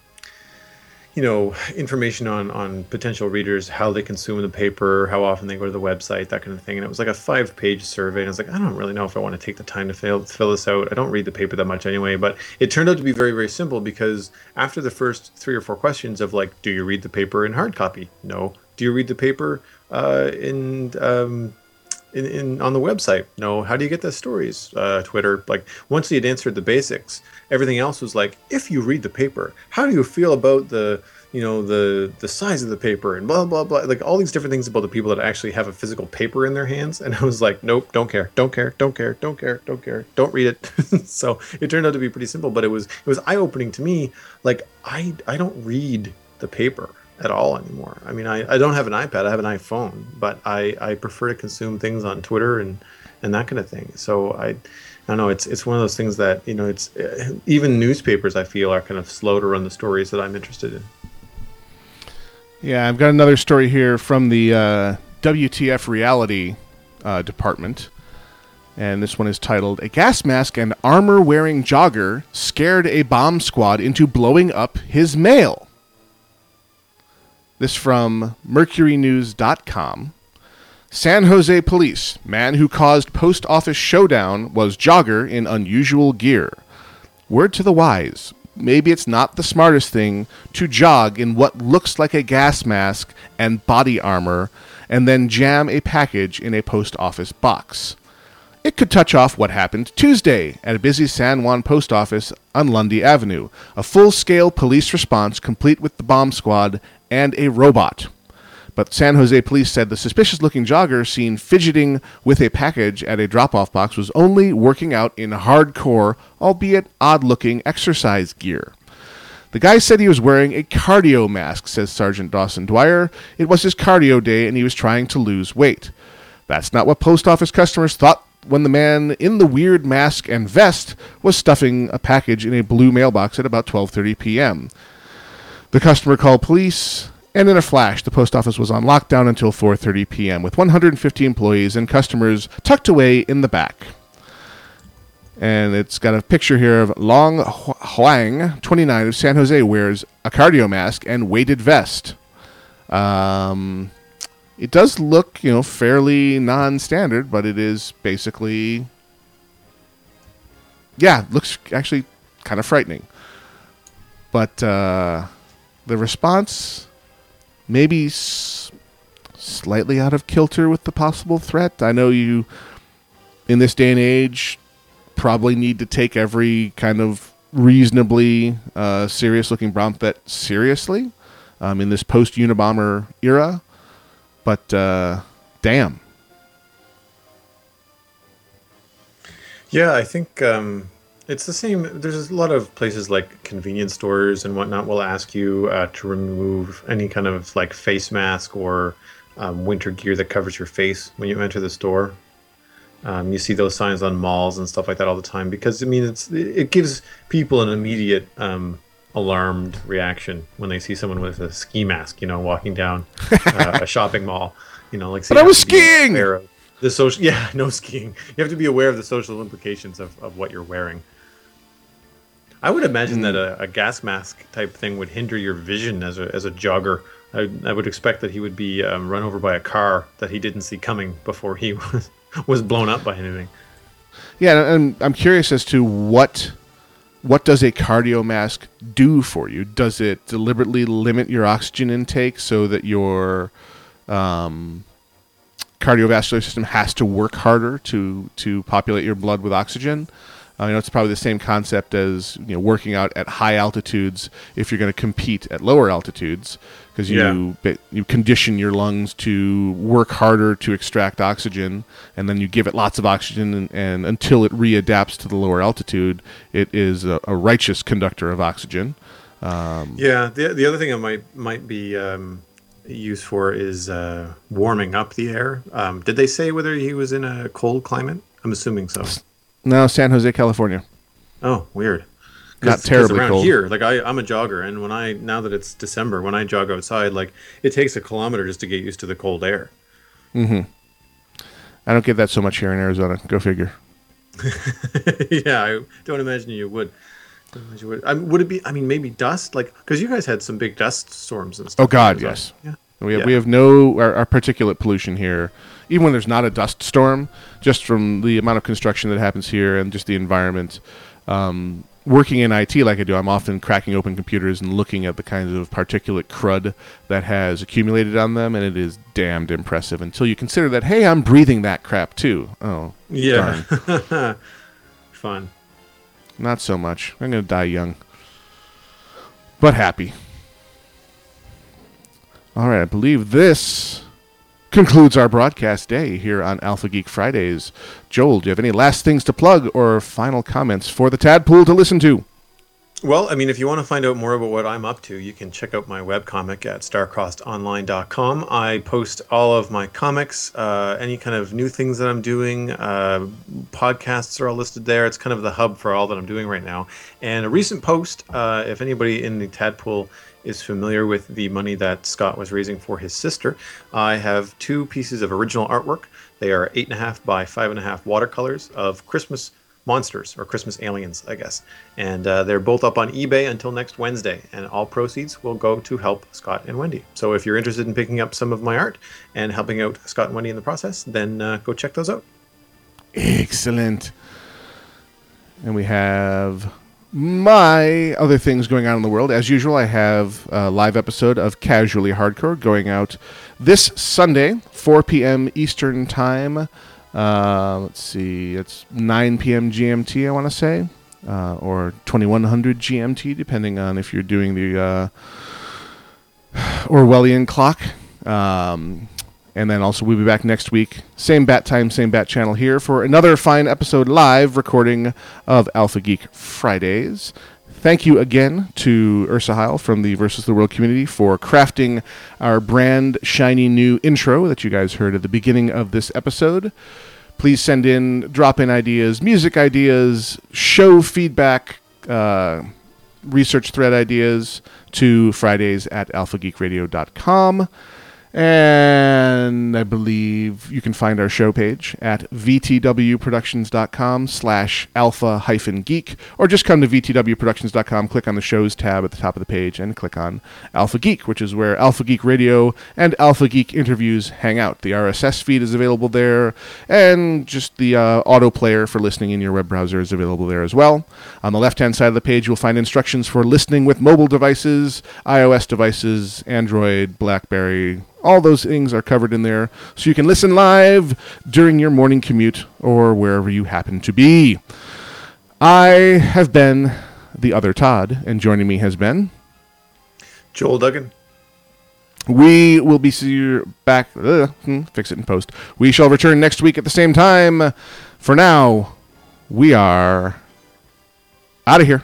you know, information on on potential readers, how they consume the paper, how often they go to the website, that kind of thing. And it was like a five page survey. And I was like, I don't really know if I want to take the time to fill fill this out. I don't read the paper that much anyway. But it turned out to be very very simple because after the first three or four questions of like, do you read the paper in hard copy? No. Do you read the paper uh, in um, in, in on the website. No, how do you get the stories? Uh, Twitter. Like once he had answered the basics, everything else was like, if you read the paper, how do you feel about the you know the the size of the paper and blah blah blah like all these different things about the people that actually have a physical paper in their hands and i was like nope don't care don't care don't care don't care don't care don't read it so it turned out to be pretty simple but it was it was eye-opening to me like i i don't read the paper at all anymore i mean i, I don't have an ipad i have an iphone but i i prefer to consume things on twitter and and that kind of thing so i I don't know. It's it's one of those things that you know. It's uh, even newspapers. I feel are kind of slow to run the stories that I'm interested in. Yeah, I've got another story here from the uh, WTF reality uh, department. And this one is titled A Gas Mask and Armor Wearing Jogger Scared a Bomb Squad into Blowing Up His Mail. This from MercuryNews.com. San Jose Police. Man who caused post office showdown was jogger in unusual gear. Word to the wise maybe it's not the smartest thing to jog in what looks like a gas mask and body armor and then jam a package in a post office box. It could touch off what happened Tuesday at a busy San Juan post office on Lundy Avenue. A full scale police response complete with the bomb squad and a robot. But San Jose police said the suspicious looking jogger seen fidgeting with a package at a drop off box was only working out in hardcore, albeit odd looking, exercise gear. The guy said he was wearing a cardio mask, says Sergeant Jason Dwyer. It was his cardio day and he was trying to lose weight. That's not what post office customers thought when the man in the weird mask and vest was stuffing a package in a blue mailbox at about 12:30 p.m. The customer called police and in a flash, the post office was on lockdown until 4:30 p.m. with 150 employees and customers tucked away in the back. And it's got a picture here of Long Huang, 29 of San Jose, wears a cardio mask and weighted vest. Um, it does look, you know, fairly non-standard, but it is basically, yeah, looks actually kind of frightening. But uh, the response maybe s- slightly out of kilter with the possible threat. I know you, in this day and age, probably need to take every kind of reasonably uh, serious looking bomb threat seriously um, in this post Unabomber era. But uh, damn. Yeah, I think um, it's the same. There's a lot of places like convenience stores and whatnot will ask you uh, to remove any kind of like face mask or um, winter gear that covers your face when you enter the store. Um, you see those signs on malls and stuff like that all the time because I mean it's it gives people an immediate um, alarmed reaction when they see someone with a ski mask, you know, walking down uh, a shopping mall. You know, like But I was have to be skiing! of The social, yeah, no skiing. You have to be aware of the social implications of, of what you're wearing. I would imagine that a, a gas mask type thing would hinder your vision as a as a jogger. I, I would expect that he would be um, run over by a car that he didn't see coming before he was was blown up by anything. Yeah, and I'm curious as to what what does a cardio mask do for you? Does it deliberately limit your oxygen intake so that your um, cardiovascular system has to work harder to to populate your blood with oxygen? Uh, you know, it's probably the same concept as you know working out at high altitudes if you're going to compete at lower altitudes because you Yeah. you condition your lungs to work harder to extract oxygen, and then you give it lots of oxygen, and, and until it readapts to the lower altitude, it is a, a righteous conductor of oxygen. Um, Yeah, the the other thing it might might be um, used for is uh, warming up the air. Um, did they say whether he was in a cold climate? I'm assuming so. No, San Jose, California. Oh, weird. Not terribly around cold. here. Like I, I'm a jogger, and when I now that it's December, when I jog outside, like it takes a kilometer just to get used to the cold air. hmm I don't get that so much here in Arizona. Go figure. yeah, I don't imagine you would. Imagine you would. I mean, would it be? I mean, maybe dust, like because you guys had some big dust storms and stuff. Oh God, yes. Yeah. We have Yeah. we have no our, our particulate pollution here, even when there's not a dust storm, just from the amount of construction that happens here and just the environment. Um, working in IT like I do, I'm often cracking open computers and looking at the kinds of particulate crud that has accumulated on them, and it is damned impressive. Until you consider that, hey, I'm breathing that crap too. Oh, Yeah. Fun. Not so much. I'm going to die young. But happy. All right, I believe this concludes our broadcast day here on Alpha Geek Fridays. Joel, do you have any last things to plug or final comments for the Tadpool to listen to? Well, I mean, if you want to find out more about what I'm up to, you can check out my webcomic at starcrossedonline.com. I post all of my comics, uh, any kind of new things that I'm doing. Uh, podcasts are all listed there. It's kind of the hub for all that I'm doing right now. And a recent post, uh, if anybody in the Tadpool is familiar with the money that Scott was raising for his sister, I have two pieces of original artwork. They are eight and a half by five and a half watercolors of Christmas monsters or Christmas aliens, I guess. And uh, they're both up on eBay until next Wednesday, and all proceeds will go to help Scott and Wendy. So if you're interested in picking up some of my art and helping out Scott and Wendy in the process, then uh, go check those out. Excellent. And we have my other things going on in the world. As usual, I have a live episode of Casually Hardcore going out this Sunday, 4 p.m. Eastern Time. Uh, let's see, it's 9 p.m. GMT, I want to say, uh, or 2100 GMT, depending on if you're doing the uh, Orwellian clock. Um, and then also we'll be back next week, same bat time, same bat channel here for another fine episode live recording of Alpha Geek Fridays. Thank you again to Ursa Heil from the Versus the World community for crafting our brand shiny new intro that you guys heard at the beginning of this episode. Please send in drop in ideas, music ideas, show feedback, uh, research thread ideas to Fridays at alphageekradio.com. And I believe you can find our show page at vtwproductions.com slash alpha hyphen geek, or just come to vtwproductions.com, click on the shows tab at the top of the page, and click on Alpha Geek, which is where Alpha Geek Radio and Alpha Geek interviews hang out. The RSS feed is available there, and just the uh, auto player for listening in your web browser is available there as well. On the left hand side of the page, you'll find instructions for listening with mobile devices, iOS devices, Android, Blackberry, all those things are covered in there, so you can listen live during your morning commute or wherever you happen to be. I have been the other Todd, and joining me has been Joel Duggan. We will be see you back. Uh, hmm, fix it in post. We shall return next week at the same time. For now, we are out of here.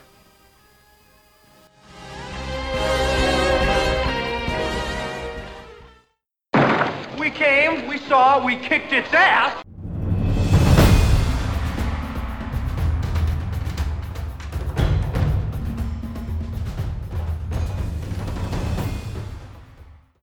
We kicked its ass.